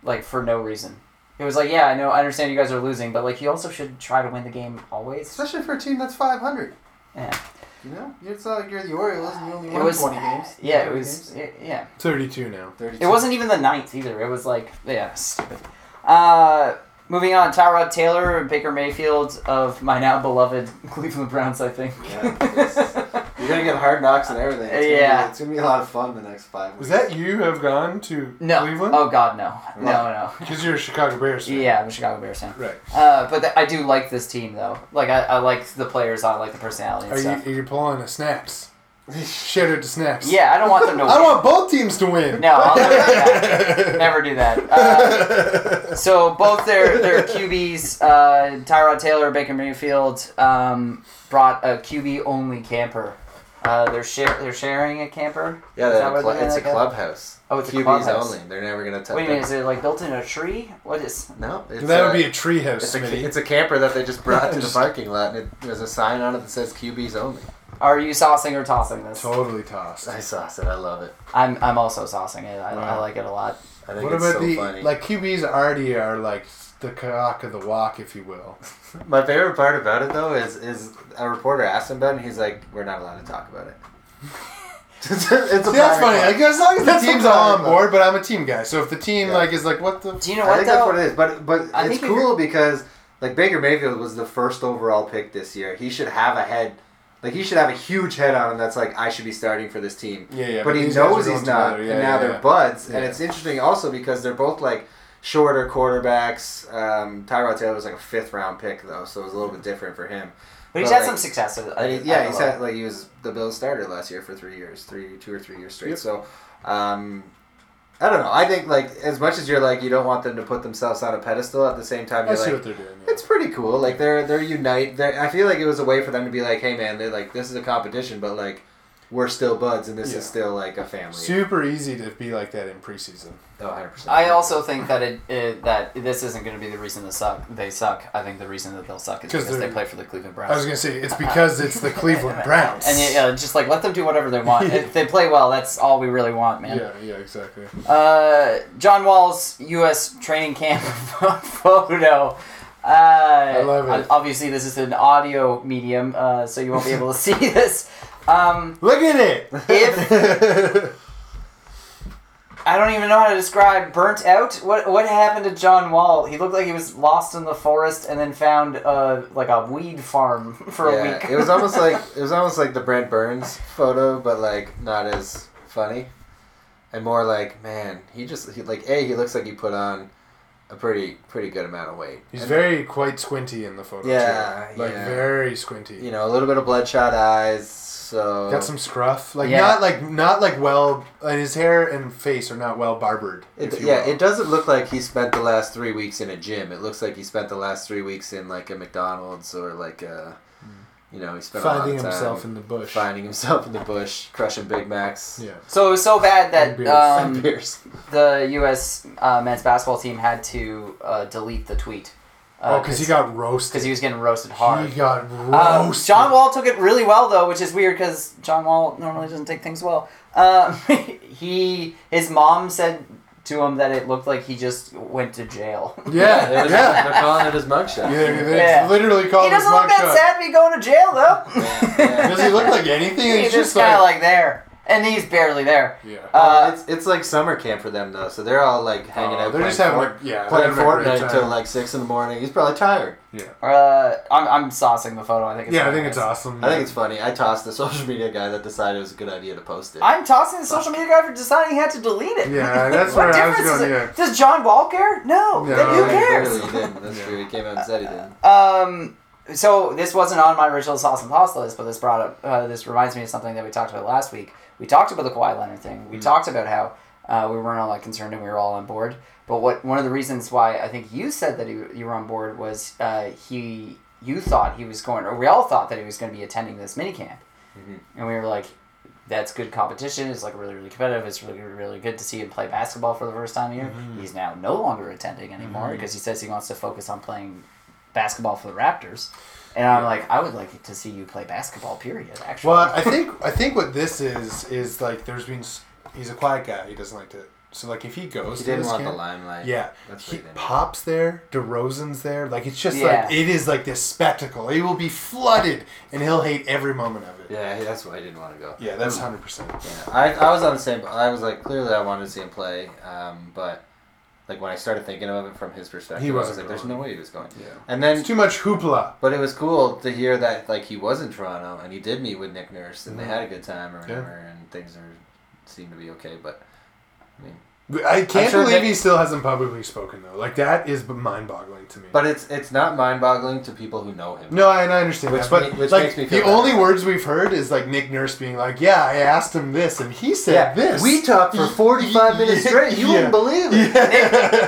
like for no reason. It was like, yeah, I know, I understand you guys are losing, but like you also should try to win the game always. Especially for a team that's 500. Yeah, You know? It's not like you're the Orioles and you only it won was 20 games. Yeah, it was. It, yeah, Thirty-two now. 32. It wasn't even the ninth either. It was like, yeah, stupid. Uh, moving on, Tyrod Taylor and Baker Mayfield of my now beloved Cleveland Browns, I think. Yeah, You're gonna get hard knocks and everything. It's gonna Yeah. Be, it's gonna be a lot of fun the next five Was weeks. that you have gone to no. Cleveland? Oh God, no, no, no. Because you're a Chicago Bears fan. Yeah, I'm a Chicago Bears fan. Right. Uh, but th- I do like this team though. Like I, I like the players. I like the personality and Are you stuff. are you pulling a snaps? Shout out to snaps. Yeah, I don't want them to. I win. want both teams to win. No, I'll never do that. Never do that. Uh, so both their their QBs, uh, Tyrod Taylor, Baker Mayfield, um, brought a QB only camper. Uh, they're share they're sharing a camper. Yeah, that a cl- it's a clubhouse. Oh, it's a QBs clubhouse. only. They're never gonna touch. What do you? Is it like built in a tree? What is? No, it's that a, would be a treehouse, It's a, it's a camper that they just brought to the parking lot, and it, there's a sign on it that says QBs only. Are you saucing or tossing this? totally tossed. I sauce it. I love it. I'm I'm also saucing it. I, I like it a lot. I think What it's about so the funny. like QBs already are like the cock of the walk, if you will. My favorite part about it though is is a reporter asked him about it, and he's like, "We're not allowed to talk about it." it's a See, that's private funny. club. Like, as long as the That's team's a all on private board, but I'm a team guy. So if the team Yeah. like is like, what the? Do you know I what think though? that's what it is. But but I it's think if cool because like Baker Mayfield was the first overall pick this year. He should have a head. Like he should have a huge head on him. That's like I should be starting for this team. Yeah, yeah. but he knows he's not, together. Yeah, and now yeah, they're yeah. buds. And it's interesting also because they're both like shorter quarterbacks. Um, Tyrod Taylor was like a fifth round pick though, so it was a little bit different for him. But he's But, had some success. at- And he, at yeah, he's level. had like he was the Bills starter last year for three years, three, two or three years straight. Yep. So, um, I don't know. I think like as much as you're like you don't want them to put themselves on a pedestal, at the same time you're see like what they're doing. yeah. it's pretty cool. Like they're they're unite. They're, I feel like it was a way for them to be like, hey man, they're like this is a competition, but like we're still buds and this Yeah. is still like a family. Super easy to be like that in preseason. Oh, 100%. I also think that it, it that this isn't going to be the reason they suck. They suck. I think the reason that they'll suck is because they play for the Cleveland Browns. I was gonna say it's because it's the Cleveland Browns. And yeah, yeah, just like let them do whatever they want. if they play well, that's all we really want, man. yeah, yeah, exactly. Uh, John Wall's U.S. training camp photo. Uh, I love it. Obviously, this is an audio medium, uh, so you won't be able to see this. Um, Look at it. if I don't even know how to describe burnt out. What what happened to John Wall? He looked like he was lost in the forest and then found uh, like a weed farm for a yeah, week. it was almost like it was almost like the Brent Burns photo, but like not as funny, and more like man, he just he, like a he looks like he put on a pretty pretty good amount of weight. He's And, very quite squinty in the photo. Yeah, too. like yeah. very squinty. you know a little bit of bloodshot eyes. So Got some scruff, like Yeah. not like not like well. And his hair and face are not well barbered. It, yeah, will. it doesn't look like he spent the last three weeks in a gym. It looks like he spent the last three weeks in like a McDonald's or like a, you know, he spent a lot finding of time himself in the bush. finding himself in the bush, crushing Big Macs. Yeah. so it was so bad that um, the U.S. Uh, men's basketball team had to uh, delete the tweet. Oh, because he got roasted. because he was getting roasted hard. He got Um, roasted. John Wall took it really well though, which is weird because John Wall normally doesn't take things well. Um, he his mom said to him that it looked like he just went to jail. Yeah, It was- yeah. They're calling it his mugshot. Yeah, it's Yeah. literally he called his doesn't look that mugshot. sad to be going to jail though. yeah. Does he look like anything? He's He's just just kind of like, like there, and he's barely there. yeah. Uh, it's it's like summer camp for them though, so they're all like hanging Oh, out. they're just having like yeah, playing a great Fortnite until like six in the morning. He's probably tired. yeah. Uh, I'm I'm saucing the photo. I think it's Yeah, I think it's hilarious. awesome. I think it's funny. I tossed the social media guy that decided it was a good idea to post it. I'm tossing the social media guy for deciding he had to delete it. Yeah, that's what where I was difference going, it? yeah. Does John Wall care? No. No, then who he cares? Clearly he didn't. That's true. He came out and said he didn't. Um, so this wasn't on my original sauce and pasta list, but this brought up. Uh, this reminds me of something that we talked about last week. We talked about the Kawhi Leonard thing. We talked about how uh, we weren't all that concerned and we were all on board. But what one of the reasons why I think you said that you, you were on board was uh, he you thought he was going, or we all thought that he was going to be attending this mini camp, and we were like. That's good competition. It's like really, really competitive. It's really, really good to see him play basketball for the first time here. He's now no longer attending anymore because he says he wants to focus on playing basketball for the Raptors. And I'm like, I would like to see you play basketball. Period. Actually. Well, I think I think what this is is like there's been he's a quiet guy. He doesn't like to. So like if he goes, He didn't this want the limelight. Yeah, That's he he pops there. DeRozan's there. Like it's just Yeah. like it is like this spectacle. He will be flooded, and he'll hate every moment of it. Yeah, that's why I didn't want to go. Yeah, that's hundred percent. Yeah, I, I was on the same. I was like, clearly, I wanted to see him play, um, but like when I started thinking of it from his perspective, He I was like, "There's no way he was going." Yeah, And then, it's too much hoopla. but it was cool to hear that like he was in Toronto and he did meet with Nick Nurse and they had a good time or Mm-hmm. Yeah. and things are seem to be okay. But I mean, I can't sure believe Nick- he still hasn't publicly spoken though. Like that is mind-boggling to me. but it's it's not mind-boggling to people who know him. No, and I understand Which that, but ma- which like makes me the feel only better. words we've heard is like Nick Nurse being like, "Yeah, I asked him this, and he said Yeah, this." we talked for 45 minutes straight. You Yeah. wouldn't believe it.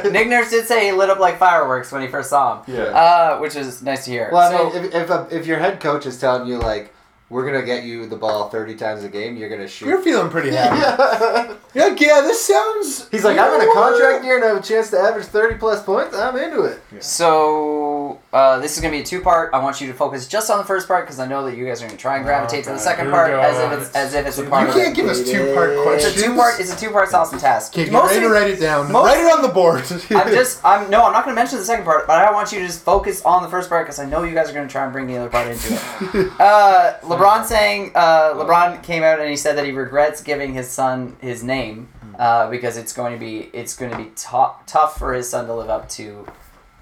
Yeah. Nick Nurse did say he lit up like fireworks when he first saw him. Yeah. Uh, which is nice to hear. Well, so, I mean, if if, a, if your head coach is telling you like we're gonna get you the ball 30 times a game, you're gonna shoot. You're feeling pretty happy. You're like, yeah, this sounds. He's like, I'm in a contract what?" year and I have a chance to average 30 plus points. I'm into it. so to. Uh, this is going to be a two part. I want you to focus just on the first part because I know that you guys are going to try and gravitate to the second here part as if it's as if it's a part You can't give us two part It's questions. a two part. It's a two part sauce and task. Okay, get Most ready to write it down. most- write it on the board. I'm just. I'm no. I'm not going to mention the second part, but I want you to just focus on the first part because I know you guys are going to try and bring the other part into it. Uh, LeBron saying. Uh, LeBron came out and he said that he regrets giving his son his name uh, because it's going to be it's going to be tou- tough for his son to live up to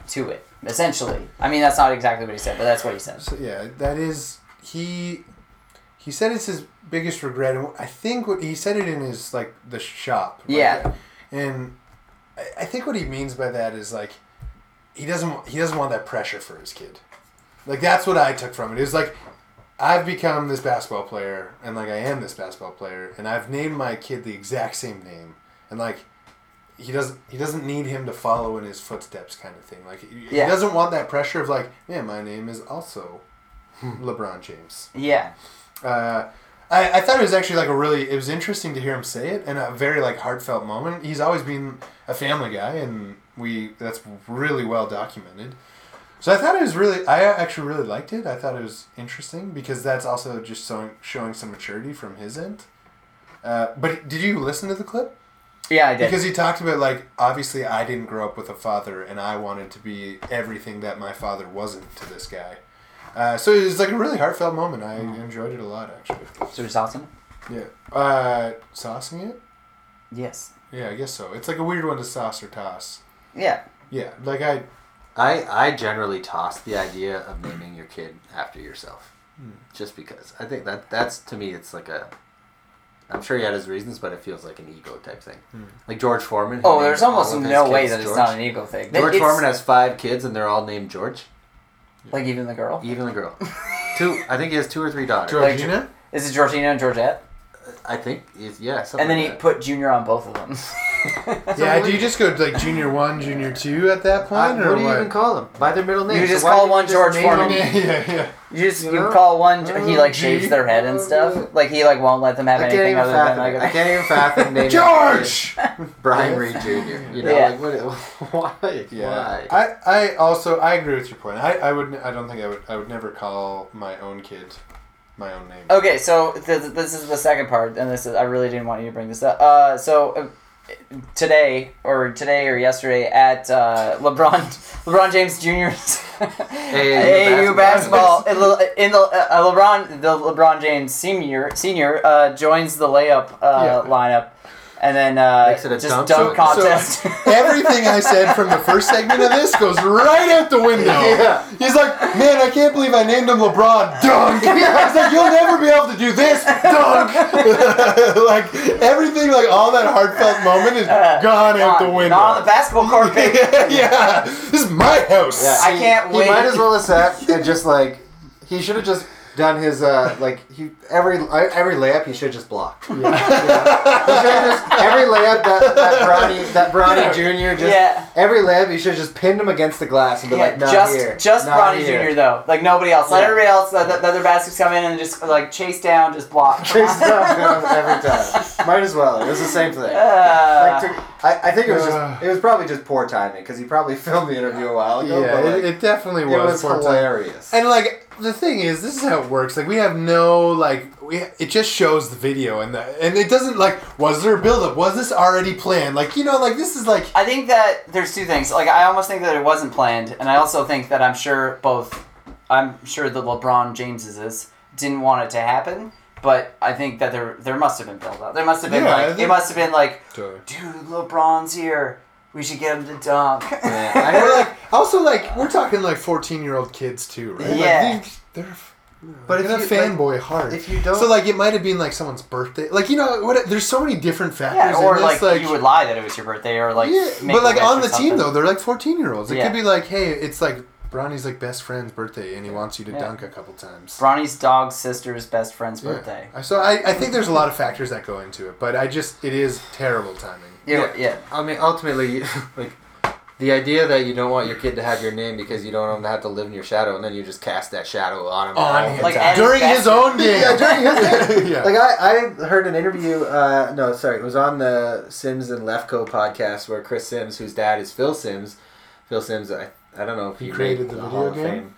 to it. Essentially, I mean that's not exactly what he said, but that's what he said. So, yeah, that is he. He said it's his biggest regret, and I think what he said it in his like the shop. like, Yeah. and I, I think what he means by that is like he doesn't he doesn't want that pressure for his kid. Like that's what I took from it. It was like I've become this basketball player, and like I am this basketball player, and I've named my kid the exact same name, and like he doesn't he doesn't need him to follow in his footsteps, kind of thing. Like he, Yeah. he doesn't want that pressure of like, yeah, my name is also LeBron James. Yeah, Uh, I, I thought it was actually like a really it was interesting to hear him say it in a very like heartfelt moment. He's always been a family guy and we that's really well documented. So I thought it was really I actually really liked it. I thought it was interesting because that's also just showing showing some maturity from his end. Uh, but did you listen to the clip? Yeah, I did. Because he talked about like obviously I didn't grow up with a father and I wanted to be everything that my father wasn't to this guy. Uh, so it was like a really heartfelt moment. I enjoyed it a lot actually. So he's awesome. Yeah. Uh, saucing it? Yes. Yeah, I guess so. It's like a weird one to sauce or toss. Yeah. Yeah, like I. I I generally toss the idea of naming your kid after yourself, Hmm. just because I think that that's to me it's like a. I'm sure he had his reasons, but it feels like an ego type thing. Hmm. Like George Foreman. Oh, there's almost all of his no way kids that it's not an ego thing. George It's- Foreman has five kids, and they're all named George. like even the girl. Even the girl. two. I think he has two or three daughters. Like- Georgina? Is it Georgina and Georgette? I think he's yeah. Something And then he that. put Junior on both of them. yeah, do you just go like junior one, junior two at that Uh, point? what or do you what? even call them? By their middle name. You just call one George Foreman. Yeah, yeah, yeah. You just You you, know? call one. He like G. shaves their head and stuff. Like he like won't let them have I anything even other than like. it. I can't even fathom naming George! Brian Reed Jr. You know, Yeah. like what? Why? Yeah. Why? I, I also I agree with your point. I, I would I don't think I would I would never call my own kid my own name. Okay, so th- this is the second part, and this is I really didn't want you to bring this up. Uh, so uh, today or today or yesterday at uh, LeBron LeBron James Jr.'s AAU basketball in the, in the uh, LeBron the LeBron James senior senior uh, joins the layup uh, Yeah. lineup, and then uh, Makes it a just dunk. dunk, So- contest. Everything I said from the first segment of this goes right out the window. Yeah. He's like, man, I can't believe I named him LeBron. Dunk. He's like, you'll never be able to do this. Dunk. like everything, like all that heartfelt moment is gone out the window. Not on the basketball court, baby. yeah, this is my house. Yeah, I can't wait. he wait. might as well have sat and just like he should have just done his uh like he every every layup he should just block. Yeah. He should have just every layup that that Bronny that Bronny Jr. just Yeah. every layup he should have just pinned him against the glass and be Yeah, like, not just here, just not Bronny. Jr. though, like nobody else. Let Yeah. everybody else, the, the other baskets come in and just like chase down, just block. Chase down every time. Might as well. It was the same thing. Uh, Like, to- I, I think it was Uh. just it was probably just poor timing because he probably filmed the interview a while ago. Yeah, but, like, it, it definitely it was. was poor time. hilarious. And like the thing is, this is how it works. Like we have no like we. It just shows the video and the and it doesn't like was there a buildup? Was this already planned? Like you know, like this is like I think that there's two things. Like I almost think that it wasn't planned, and I also think that I'm sure both. I'm sure the LeBron Jameses didn't want it to happen, but I think that there there must have been build up. There must have been Yeah, like it must have been like, Totally. dude, LeBron's here. We should get him to dunk. Yeah, I Or like also like we're talking like fourteen year old kids too, right? Yeah. Like, they, they're But in if a you- fanboy heart. if you don't- so like it might have been like someone's birthday. Like you know what? There's so many different factors. yeah, or in like, this, you would lie that it was your birthday, or like yeah, make but like wish on or the team though, they're like fourteen year olds. It Yeah. could be like, hey, it's like Bronny's like best friend's birthday, and he wants you to Yeah. dunk a couple times. Bronny's dog's sister's best friend's Yeah. birthday. So I, I think there's a lot of factors that go into it, but I just it is terrible timing. Yeah, yeah. I mean, ultimately, like the idea that you don't want your kid to have your name because you don't want him to have to live in your shadow, and then you just cast that shadow on him. On him. Like, time. at his during his own game. Yeah, during his game. yeah. Like I, I heard an interview. Uh, no, sorry, it was on the Sims and Lefko podcast where Chris Sims, whose dad is Phil Sims, Phil Sims, I I don't know if He he, created made the video of game?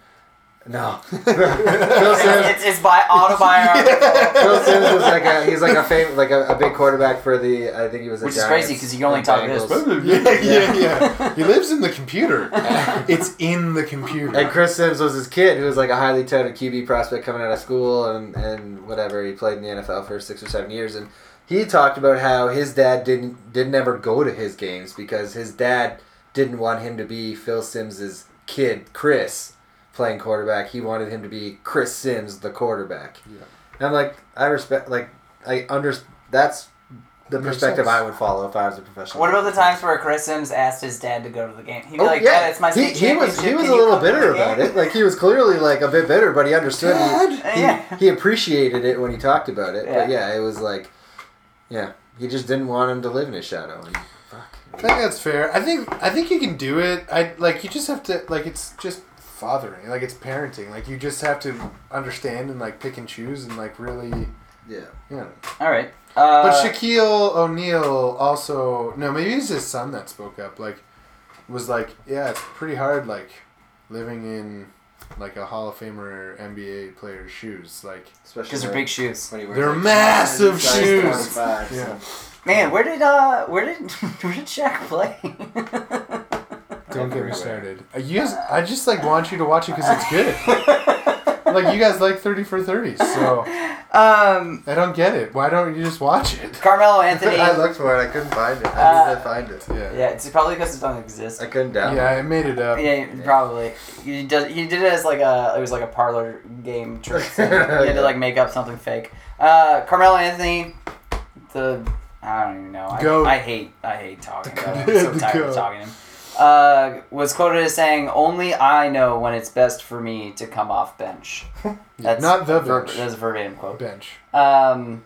No. Phil Sims. It's, it's by autobiographical. Phil Sims was like a he's like a fam- like a, a big quarterback for the I think he was a Which is Giants crazy 'cause you only and talk this. Yeah, yeah, yeah. He lives in the computer. It's in the computer. And Chris Sims was his kid who was like a highly touted QB prospect coming out of school and, and whatever. He played in the NFL for six or seven years and he talked about how his dad didn't didn't ever go to his games because his dad didn't want him to be Phil Sims's kid, Chris, playing quarterback. He wanted him to be Chris Sims, the quarterback. Yeah. And I'm like, I respect like I under that's the perspective. I would follow if I was a professional. What about the times where Chris Sims asked his dad to go to the game? He'd be Oh like, yeah, "Dad, it's my he, state he was he was Can a little bitter about it. Like he was clearly like a bit bitter, but he understood. He, he, Yeah. he appreciated it when he talked about it. Yeah. But Yeah. yeah, it was like, yeah, he just didn't want him to live in his shadow. And, fuck. I think that's fair. I think I think you can do it. I like you just have to like it's just fathering. Like it's parenting. Like you just have to understand and like pick and choose and like really Yeah. Yeah. All right. Uh, But Shaquille O'Neal also no, maybe it's his son that spoke up. Like was like, yeah, it's pretty hard like living in like a Hall of Famer NBA player's shoes. Like Especially because they're big shoes. when he wears, They're like, massive shoes. 25, Yeah. Man, where did uh, where did where did Shaq play? Don't get me started. Uh, You guys, I just like want you to watch it because it's good. like you guys like thirty for thirty, so um, I don't get it. Why don't you just watch it? Carmelo Anthony. I looked for it. I couldn't find it. I Uh, need to find it. Yeah, yeah, it's probably because it doesn't exist. I couldn't download. yeah, I made it up. Yeah, probably. He does. He did it as like a. It was like a parlor game trick. thing. he had to like make up something fake. Uh, Carmelo Anthony, the I don't even know. I, Goat. I hate. I hate talking about him. I'm so tired goat. of talking to him. Uh, was quoted as saying, "Only I know when it's best for me to come off bench." That's Not the ver- bench. That's a verbatim quote. Bench. Um,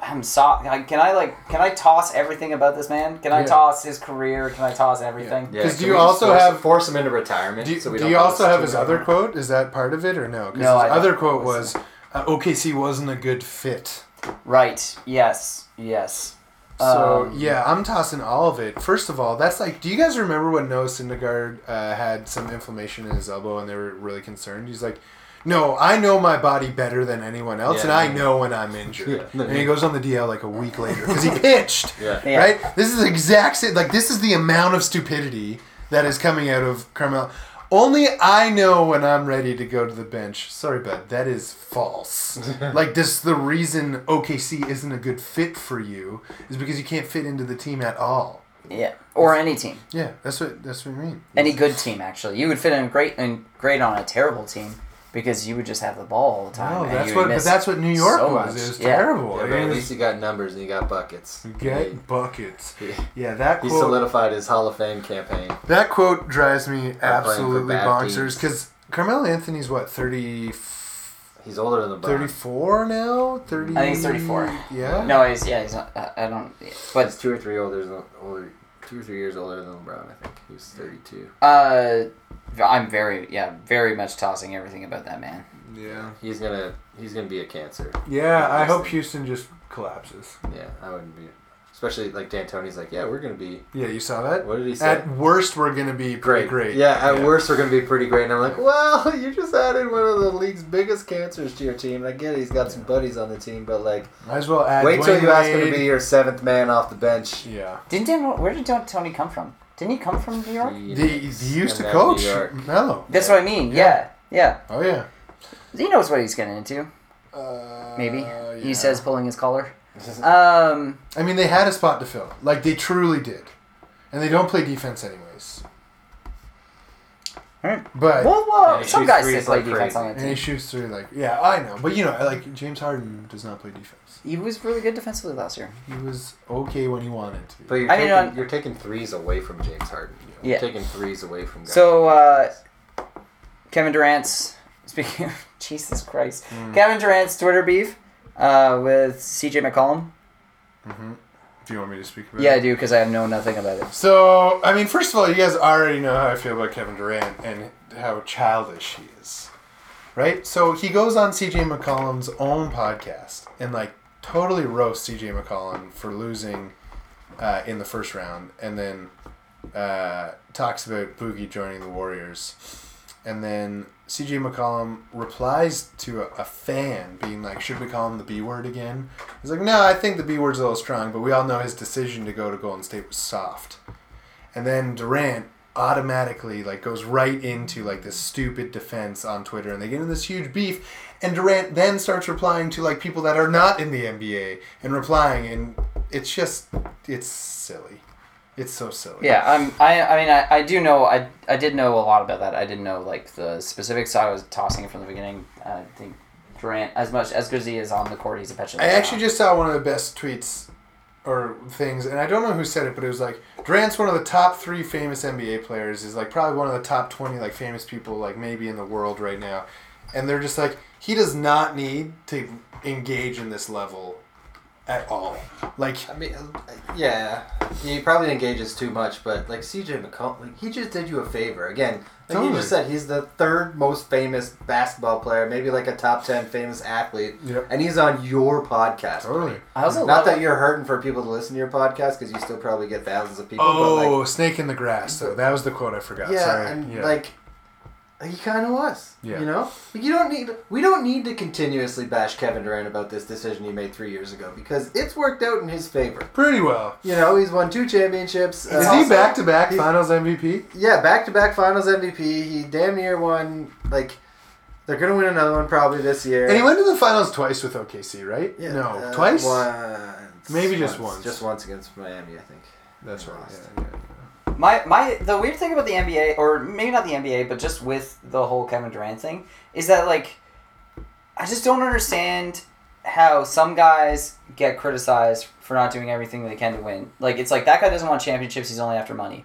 I'm so. Can I like? Can I toss everything about this man? Can I Yeah. toss his career? Can I toss everything? Yeah, 'Cause can do you also force, have- force him into retirement? Do you, so we do don't you also this have his other more? quote? Is that part of it or no? 'Cause No, I his don't other quote was, uh, "OKC wasn't a good fit." Right. Yes. Yes. So Um, yeah, I'm tossing all of it. First of all, that's like, do you guys remember when Noah Syndergaard uh, had some inflammation in his elbow and they were really concerned? He's like, "No, I know my body better than anyone else, Yeah, and I know when I'm injured." Yeah. And he goes on the DL like a week later because he pitched. Yeah. Yeah. Right. This is the exact same. Like this is the amount of stupidity that is coming out of Carmelo. Only I know when I'm ready to go to the bench. Sorry, bud, that is false. like this, the reason OKC isn't a good fit for you is because you can't fit into the team at all. Yeah. Or any team, Yeah, that's what that's what I mean. any good team actually. You would fit in great and great on a terrible team because you would just have the ball all the time. No, that's you would what. But that's what New York so was. much. It was Yeah. terrible. Yeah, It but at least you got numbers and you got buckets. Get buckets. He, Yeah, that he solidified his Hall of Fame campaign. That quote drives me absolutely bad bonkers because Carmelo Anthony's what 30, He's older than LeBron. 34 now. Thirty. I think he's 34. Yeah. No, he's yeah, he's not. I, I don't. But He's two or three older older, two or three years older than LeBron. I think he was thirty-two. uh, I'm very yeah, very much tossing everything about that man. Yeah. He's gonna he's gonna be a cancer. Yeah. I hope Houston. Houston just collapses. Yeah, I wouldn't be. Especially like D'Antoni's like, yeah, we're gonna be Yeah, you saw that. What did he say? At worst, we're gonna be pretty great. Yeah, at worst we're gonna be pretty great. And I'm like, well, you just added one of the league's biggest cancers to your team. And I get it, he's got some buddies on the team, but like, Might as well add. wait till you ask him to be your seventh man off the bench. Yeah. Didn't Dan, where did Don- Tony come from? Didn't he come from New York? The, he used to coach New Mello. That's what I mean. Yeah, yeah. Oh yeah. He knows what he's getting into. Uh, Maybe yeah. he says pulling his collar. Um, I mean, they had a spot to fill. Like they truly did, and they don't play defense anyways. Alright. But well, well Yeah, he some shoots guys threes play like defense crazy. on the and he shoots through like yeah, I know. But you know, like James Harden does not play defense. He was really good defensively last year. He was okay when he wanted to. But you're, I mean, taking, on- you're taking threes away from James Harden. You're Yeah. taking threes away from guys. So uh, Kevin Durant's speaking of Jesus Christ, Hmm. Kevin Durant's Twitter beef uh, with CJ McCollum. Do you want me to speak about it? Yeah, I do because I know nothing about it. So, I mean, first of all, you guys already know how I feel about Kevin Durant and how childish he is. Right? So, he goes on CJ McCollum's own podcast and, like, totally roasts CJ McCollum for losing uh, in the first round and then uh, talks about Boogie joining the Warriors, and then CJ McCollum replies to a, a fan being like, "Should we call him the B word again?" He's like, "No, I think the B word's a little strong, but we all know his decision to go to Golden State was soft." And then Durant automatically like goes right into like this stupid defense on Twitter, and they get in this huge beef. And Durant then starts replying to like people that are not in the NBA and replying, and it's just it's silly. It's so silly. Yeah, I'm. I. I mean, I, I do know. I. I did know a lot about that. I didn't know like the specifics. So I was tossing it from the beginning. I think Durant, as much as good as he is on the court, he's a petulant. I actually just saw one of the best tweets or things, and I don't know who said it, but it was like Durant's one of the top three famous NBA players. Is like probably one of the top twenty like famous people like maybe in the world right now, and they're just like he does not need to engage in this level at all. Like I mean, yeah, he probably engages too much, but like CJ McCollum, like, he just did you a favor. Again, like you just said, he's the third most famous basketball player, maybe like a top ten famous athlete, Yep. and he's on your podcast. totally. I also Not love that you're hurting for people to listen to your podcast because you still probably get thousands of people. but Oh, like, snake in the grass. So that was the quote I forgot. yeah, Sorry. and yeah. like he kind of was. Yeah. You know, like, you don't need. We don't need to continuously bash Kevin Durant about this decision he made three years ago because it's worked out in his favor. pretty well. You know, he's won two championships. Is uh, he back to back Finals MVP? Yeah, back to back Finals MVP. He damn near won. Like, they're gonna win another one probably this year. And he went to the finals twice with OKC, right? Yeah, no, uh, twice. Once, Maybe just once. Just once against Miami, I think. That's right. Yeah, yeah. My my the weird thing about the NBA, or maybe not the NBA, but just with the whole Kevin Durant thing, is that like I just don't understand how some guys get criticized for not doing everything they can to win. Like it's like that guy doesn't want championships; he's only after money.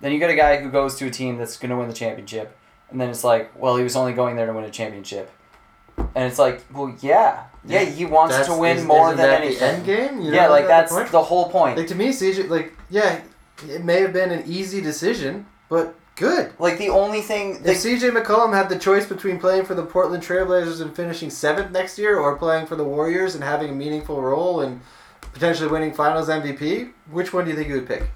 Then you get a guy who goes to a team that's going to win the championship, and then it's like, well, he was only going there to win a championship, and it's like, well, yeah, yeah, he wants That's- to win is- more than anything. End game. You yeah, like that's the the whole point. Like to me, CJ, like yeah, it may have been an easy decision, but good. Like the only thing, If CJ McCollum had the choice between playing for the Portland Trailblazers and finishing seventh next year, or playing for the Warriors and having a meaningful role and potentially winning Finals MVP, which one do you think he would pick?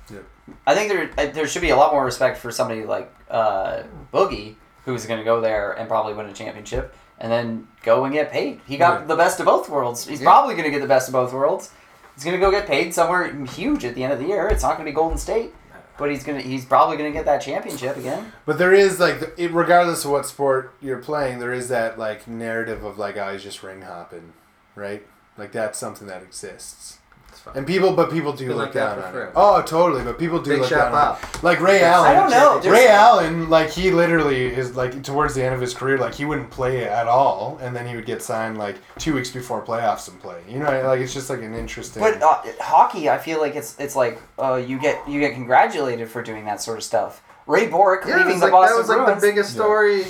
I think there there should be a lot more respect for somebody like uh, Boogie, who's going to go there and probably win a championship, and then go and get paid. He got Yeah. the best of both worlds. He's Yeah. probably going to get the best of both worlds. He's to go get paid somewhere huge at the end of the year. It's not to be Golden State, but he's to he's probably to get that championship again. But there is like, regardless of what sport you're playing, there is that like narrative of like, oh, he's just ring hopping, right? Like that's something that exists. It's fine. And people, but people do look like that down on it. Oh, totally. But people do Big look shot down on it. Like Ray Allen. I don't know. There's- Ray Allen, like he literally is like towards the end of his career, like he wouldn't play at all, and then he would get signed like two weeks before playoffs and play. You know, like it's just like an interesting. But uh, hockey, I feel like it's it's like uh, you get you get congratulated for doing that sort of stuff. Ray Bourque Yeah, it leaving was the like, Boston that was like Bruins. the biggest story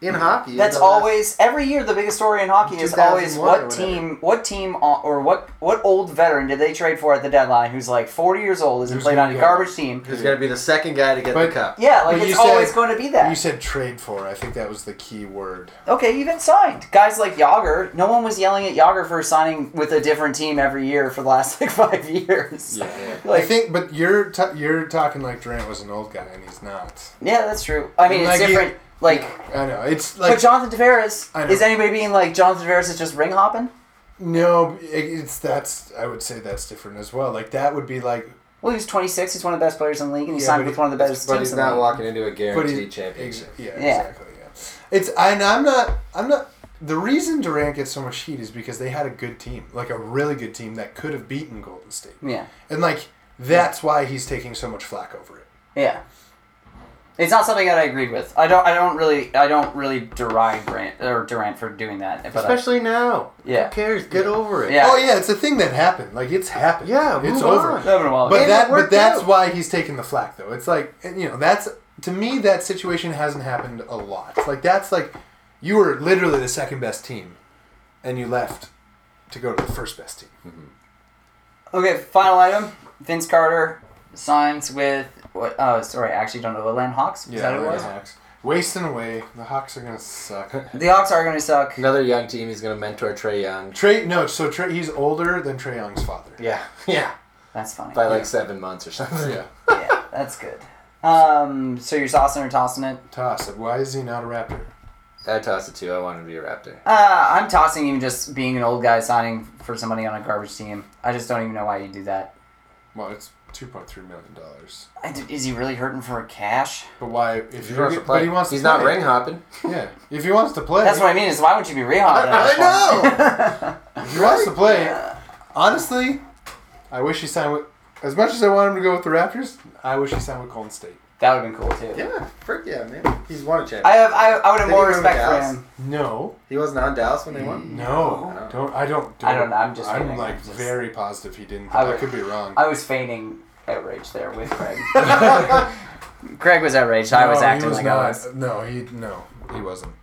in hockey. That's the last- always every year. The biggest story in hockey is always what team, what team, uh, or what what old veteran did they trade for at the deadline? Who's like forty years old, isn't Who's played on a garbage team. Who's going to be the second guy to get But- the cup? Yeah, like But you it's always said- going to be that. you said trade for. I think that was the key word. Okay, even signed guys like Jagr. No one was yelling at Jagr for signing with a different team every year for the last like five years. Yeah, yeah. Like, I think, but you're t- you're talking like Durant was an old guy, and he's not. yeah, that's true. I mean, it's Like, you- different. Like, I know it's like but Jonathan Tavares is anybody being like Jonathan Tavares is just ring hopping? no, it's that's I would say that's different as well. Like that would be like, Well, he's 26. He's one of the best players in the league, and he Yeah, signed with he- one of the best But he's not league. walking into a guaranteed championship. ex- yeah, Yeah. exactly. Yeah, it's and I'm not I'm not. The reason Durant gets so much heat is because they had a good team, like a really good team that could have beaten Golden State, Yeah. and like that's why he's taking so much flack over it. Yeah. It's not something that I agreed with. I don't. I don't really. I don't really deride Durant or Durant for doing that. But I- Especially now. Yeah. Who cares? Get over it. Yeah. Oh yeah, it's a thing that happened. Like it's happened. Yeah, it's move over. on. It's been a while. But And that, but that's out. why he's taking the flack, though. It's like, you know, that's to me that situation hasn't happened a lot. Like that's like you were literally the second best team, and you left to go to the first best team. Mm-hmm. okay. Final item. Vince Carter signs with what? Oh, sorry. I actually don't know. the Land Hawks. Is that what it was? Hawks. Wasting away. The Hawks are gonna suck. The Hawks are going to suck. Another young team. He's going to mentor Trae Young. Trae, no, so Trae, he's older than Trae Young's father. Yeah. Yeah. That's funny. By like Yeah. seven months or something. Yeah. yeah, that's good. Um, so you're saucing or tossing it? Toss it. Why is he not a Raptor? I toss it too. I wanted to be a Raptor. Uh, I'm tossing him just being an old guy signing for somebody on a garbage team. I just don't even know why you do that. Well, it's two point three million dollars. Is he really hurting for cash? But why? If If he he wants to but play, he wants he's to not play. ring hopping. Yeah, if he wants to play, That's what I mean. Is why wouldn't you be rehobbing? I If he wants to play, honestly, I wish he signed with. As much as I want him to go with the Raptors, I wish he signed with Golden State. That would have been cool too. Yeah, frick yeah, man. He's won a championship. I have. I, I would have Did he more go respect for Dallas? him. No, He wasn't on Dallas when they won. no, No. don't. I don't. I don't know, I'm just I'm kidding, like I'm just- very positive he didn't. I I, would- could be wrong. I was feigning outrage there with Craig. Craig was outraged. I was No, he acting like not. I was. No, he no, he wasn't.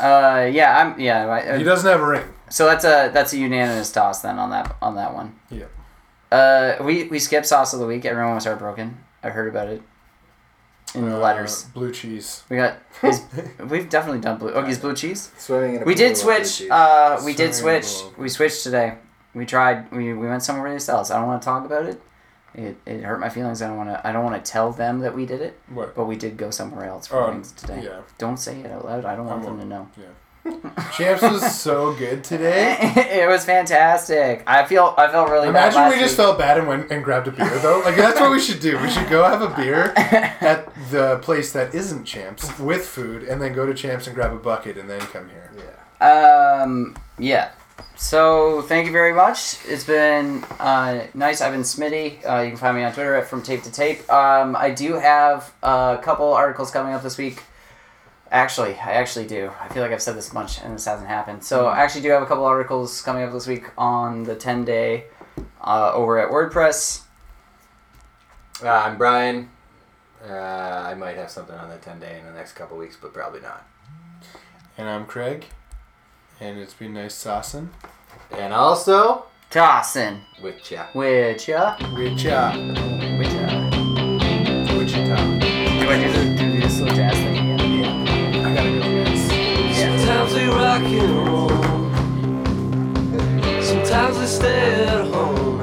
Uh, yeah, I'm. Yeah. I, He doesn't have a ring. So that's a that's a unanimous toss then on that on that one. Yeah. Uh, we we skipped sauce of the week. Everyone was heartbroken. I heard about it in the Uh, letters. blue cheese. We got. Is, we've definitely done blue. Okay, is blue cheese. Swimming in a We did switch. Uh, we did Swimming switch. We switched today. We tried. We, we went somewhere else. I don't want to talk about it. It, it hurt my feelings. I don't want to. I don't want to tell them that we did it. What? But we did go somewhere else for Oh, wings today. yeah. Don't say it out loud. I don't want them to know. Yeah. Champs was so good today. it was fantastic. I feel. I felt really. bad Imagine we just week. felt bad and went and grabbed a beer though. Like that's what we should do. We should go have a beer at the place that isn't Champs with food, and then go to Champs and grab a bucket, and then come here. Yeah. Um. Yeah. So thank you very much. It's been uh, nice. I've been Smitty. Uh, you can find me on Twitter at From Tape to Tape. Um, I do have a couple articles coming up this week. Actually, I actually do. I feel like I've said this much and this hasn't happened. So I actually do have a couple articles coming up this week on the 10 day uh, over at WordPress. Uh, I'm Brian. Uh, I might have something on the 10 day in the next couple weeks, but probably not. And I'm Craig, and it's been nice saucing And also, Tossin. with ya. Which, uh, with ya, which, uh, Wichita. do I do the, do the slow jazz rock and roll. Sometimes we stay at home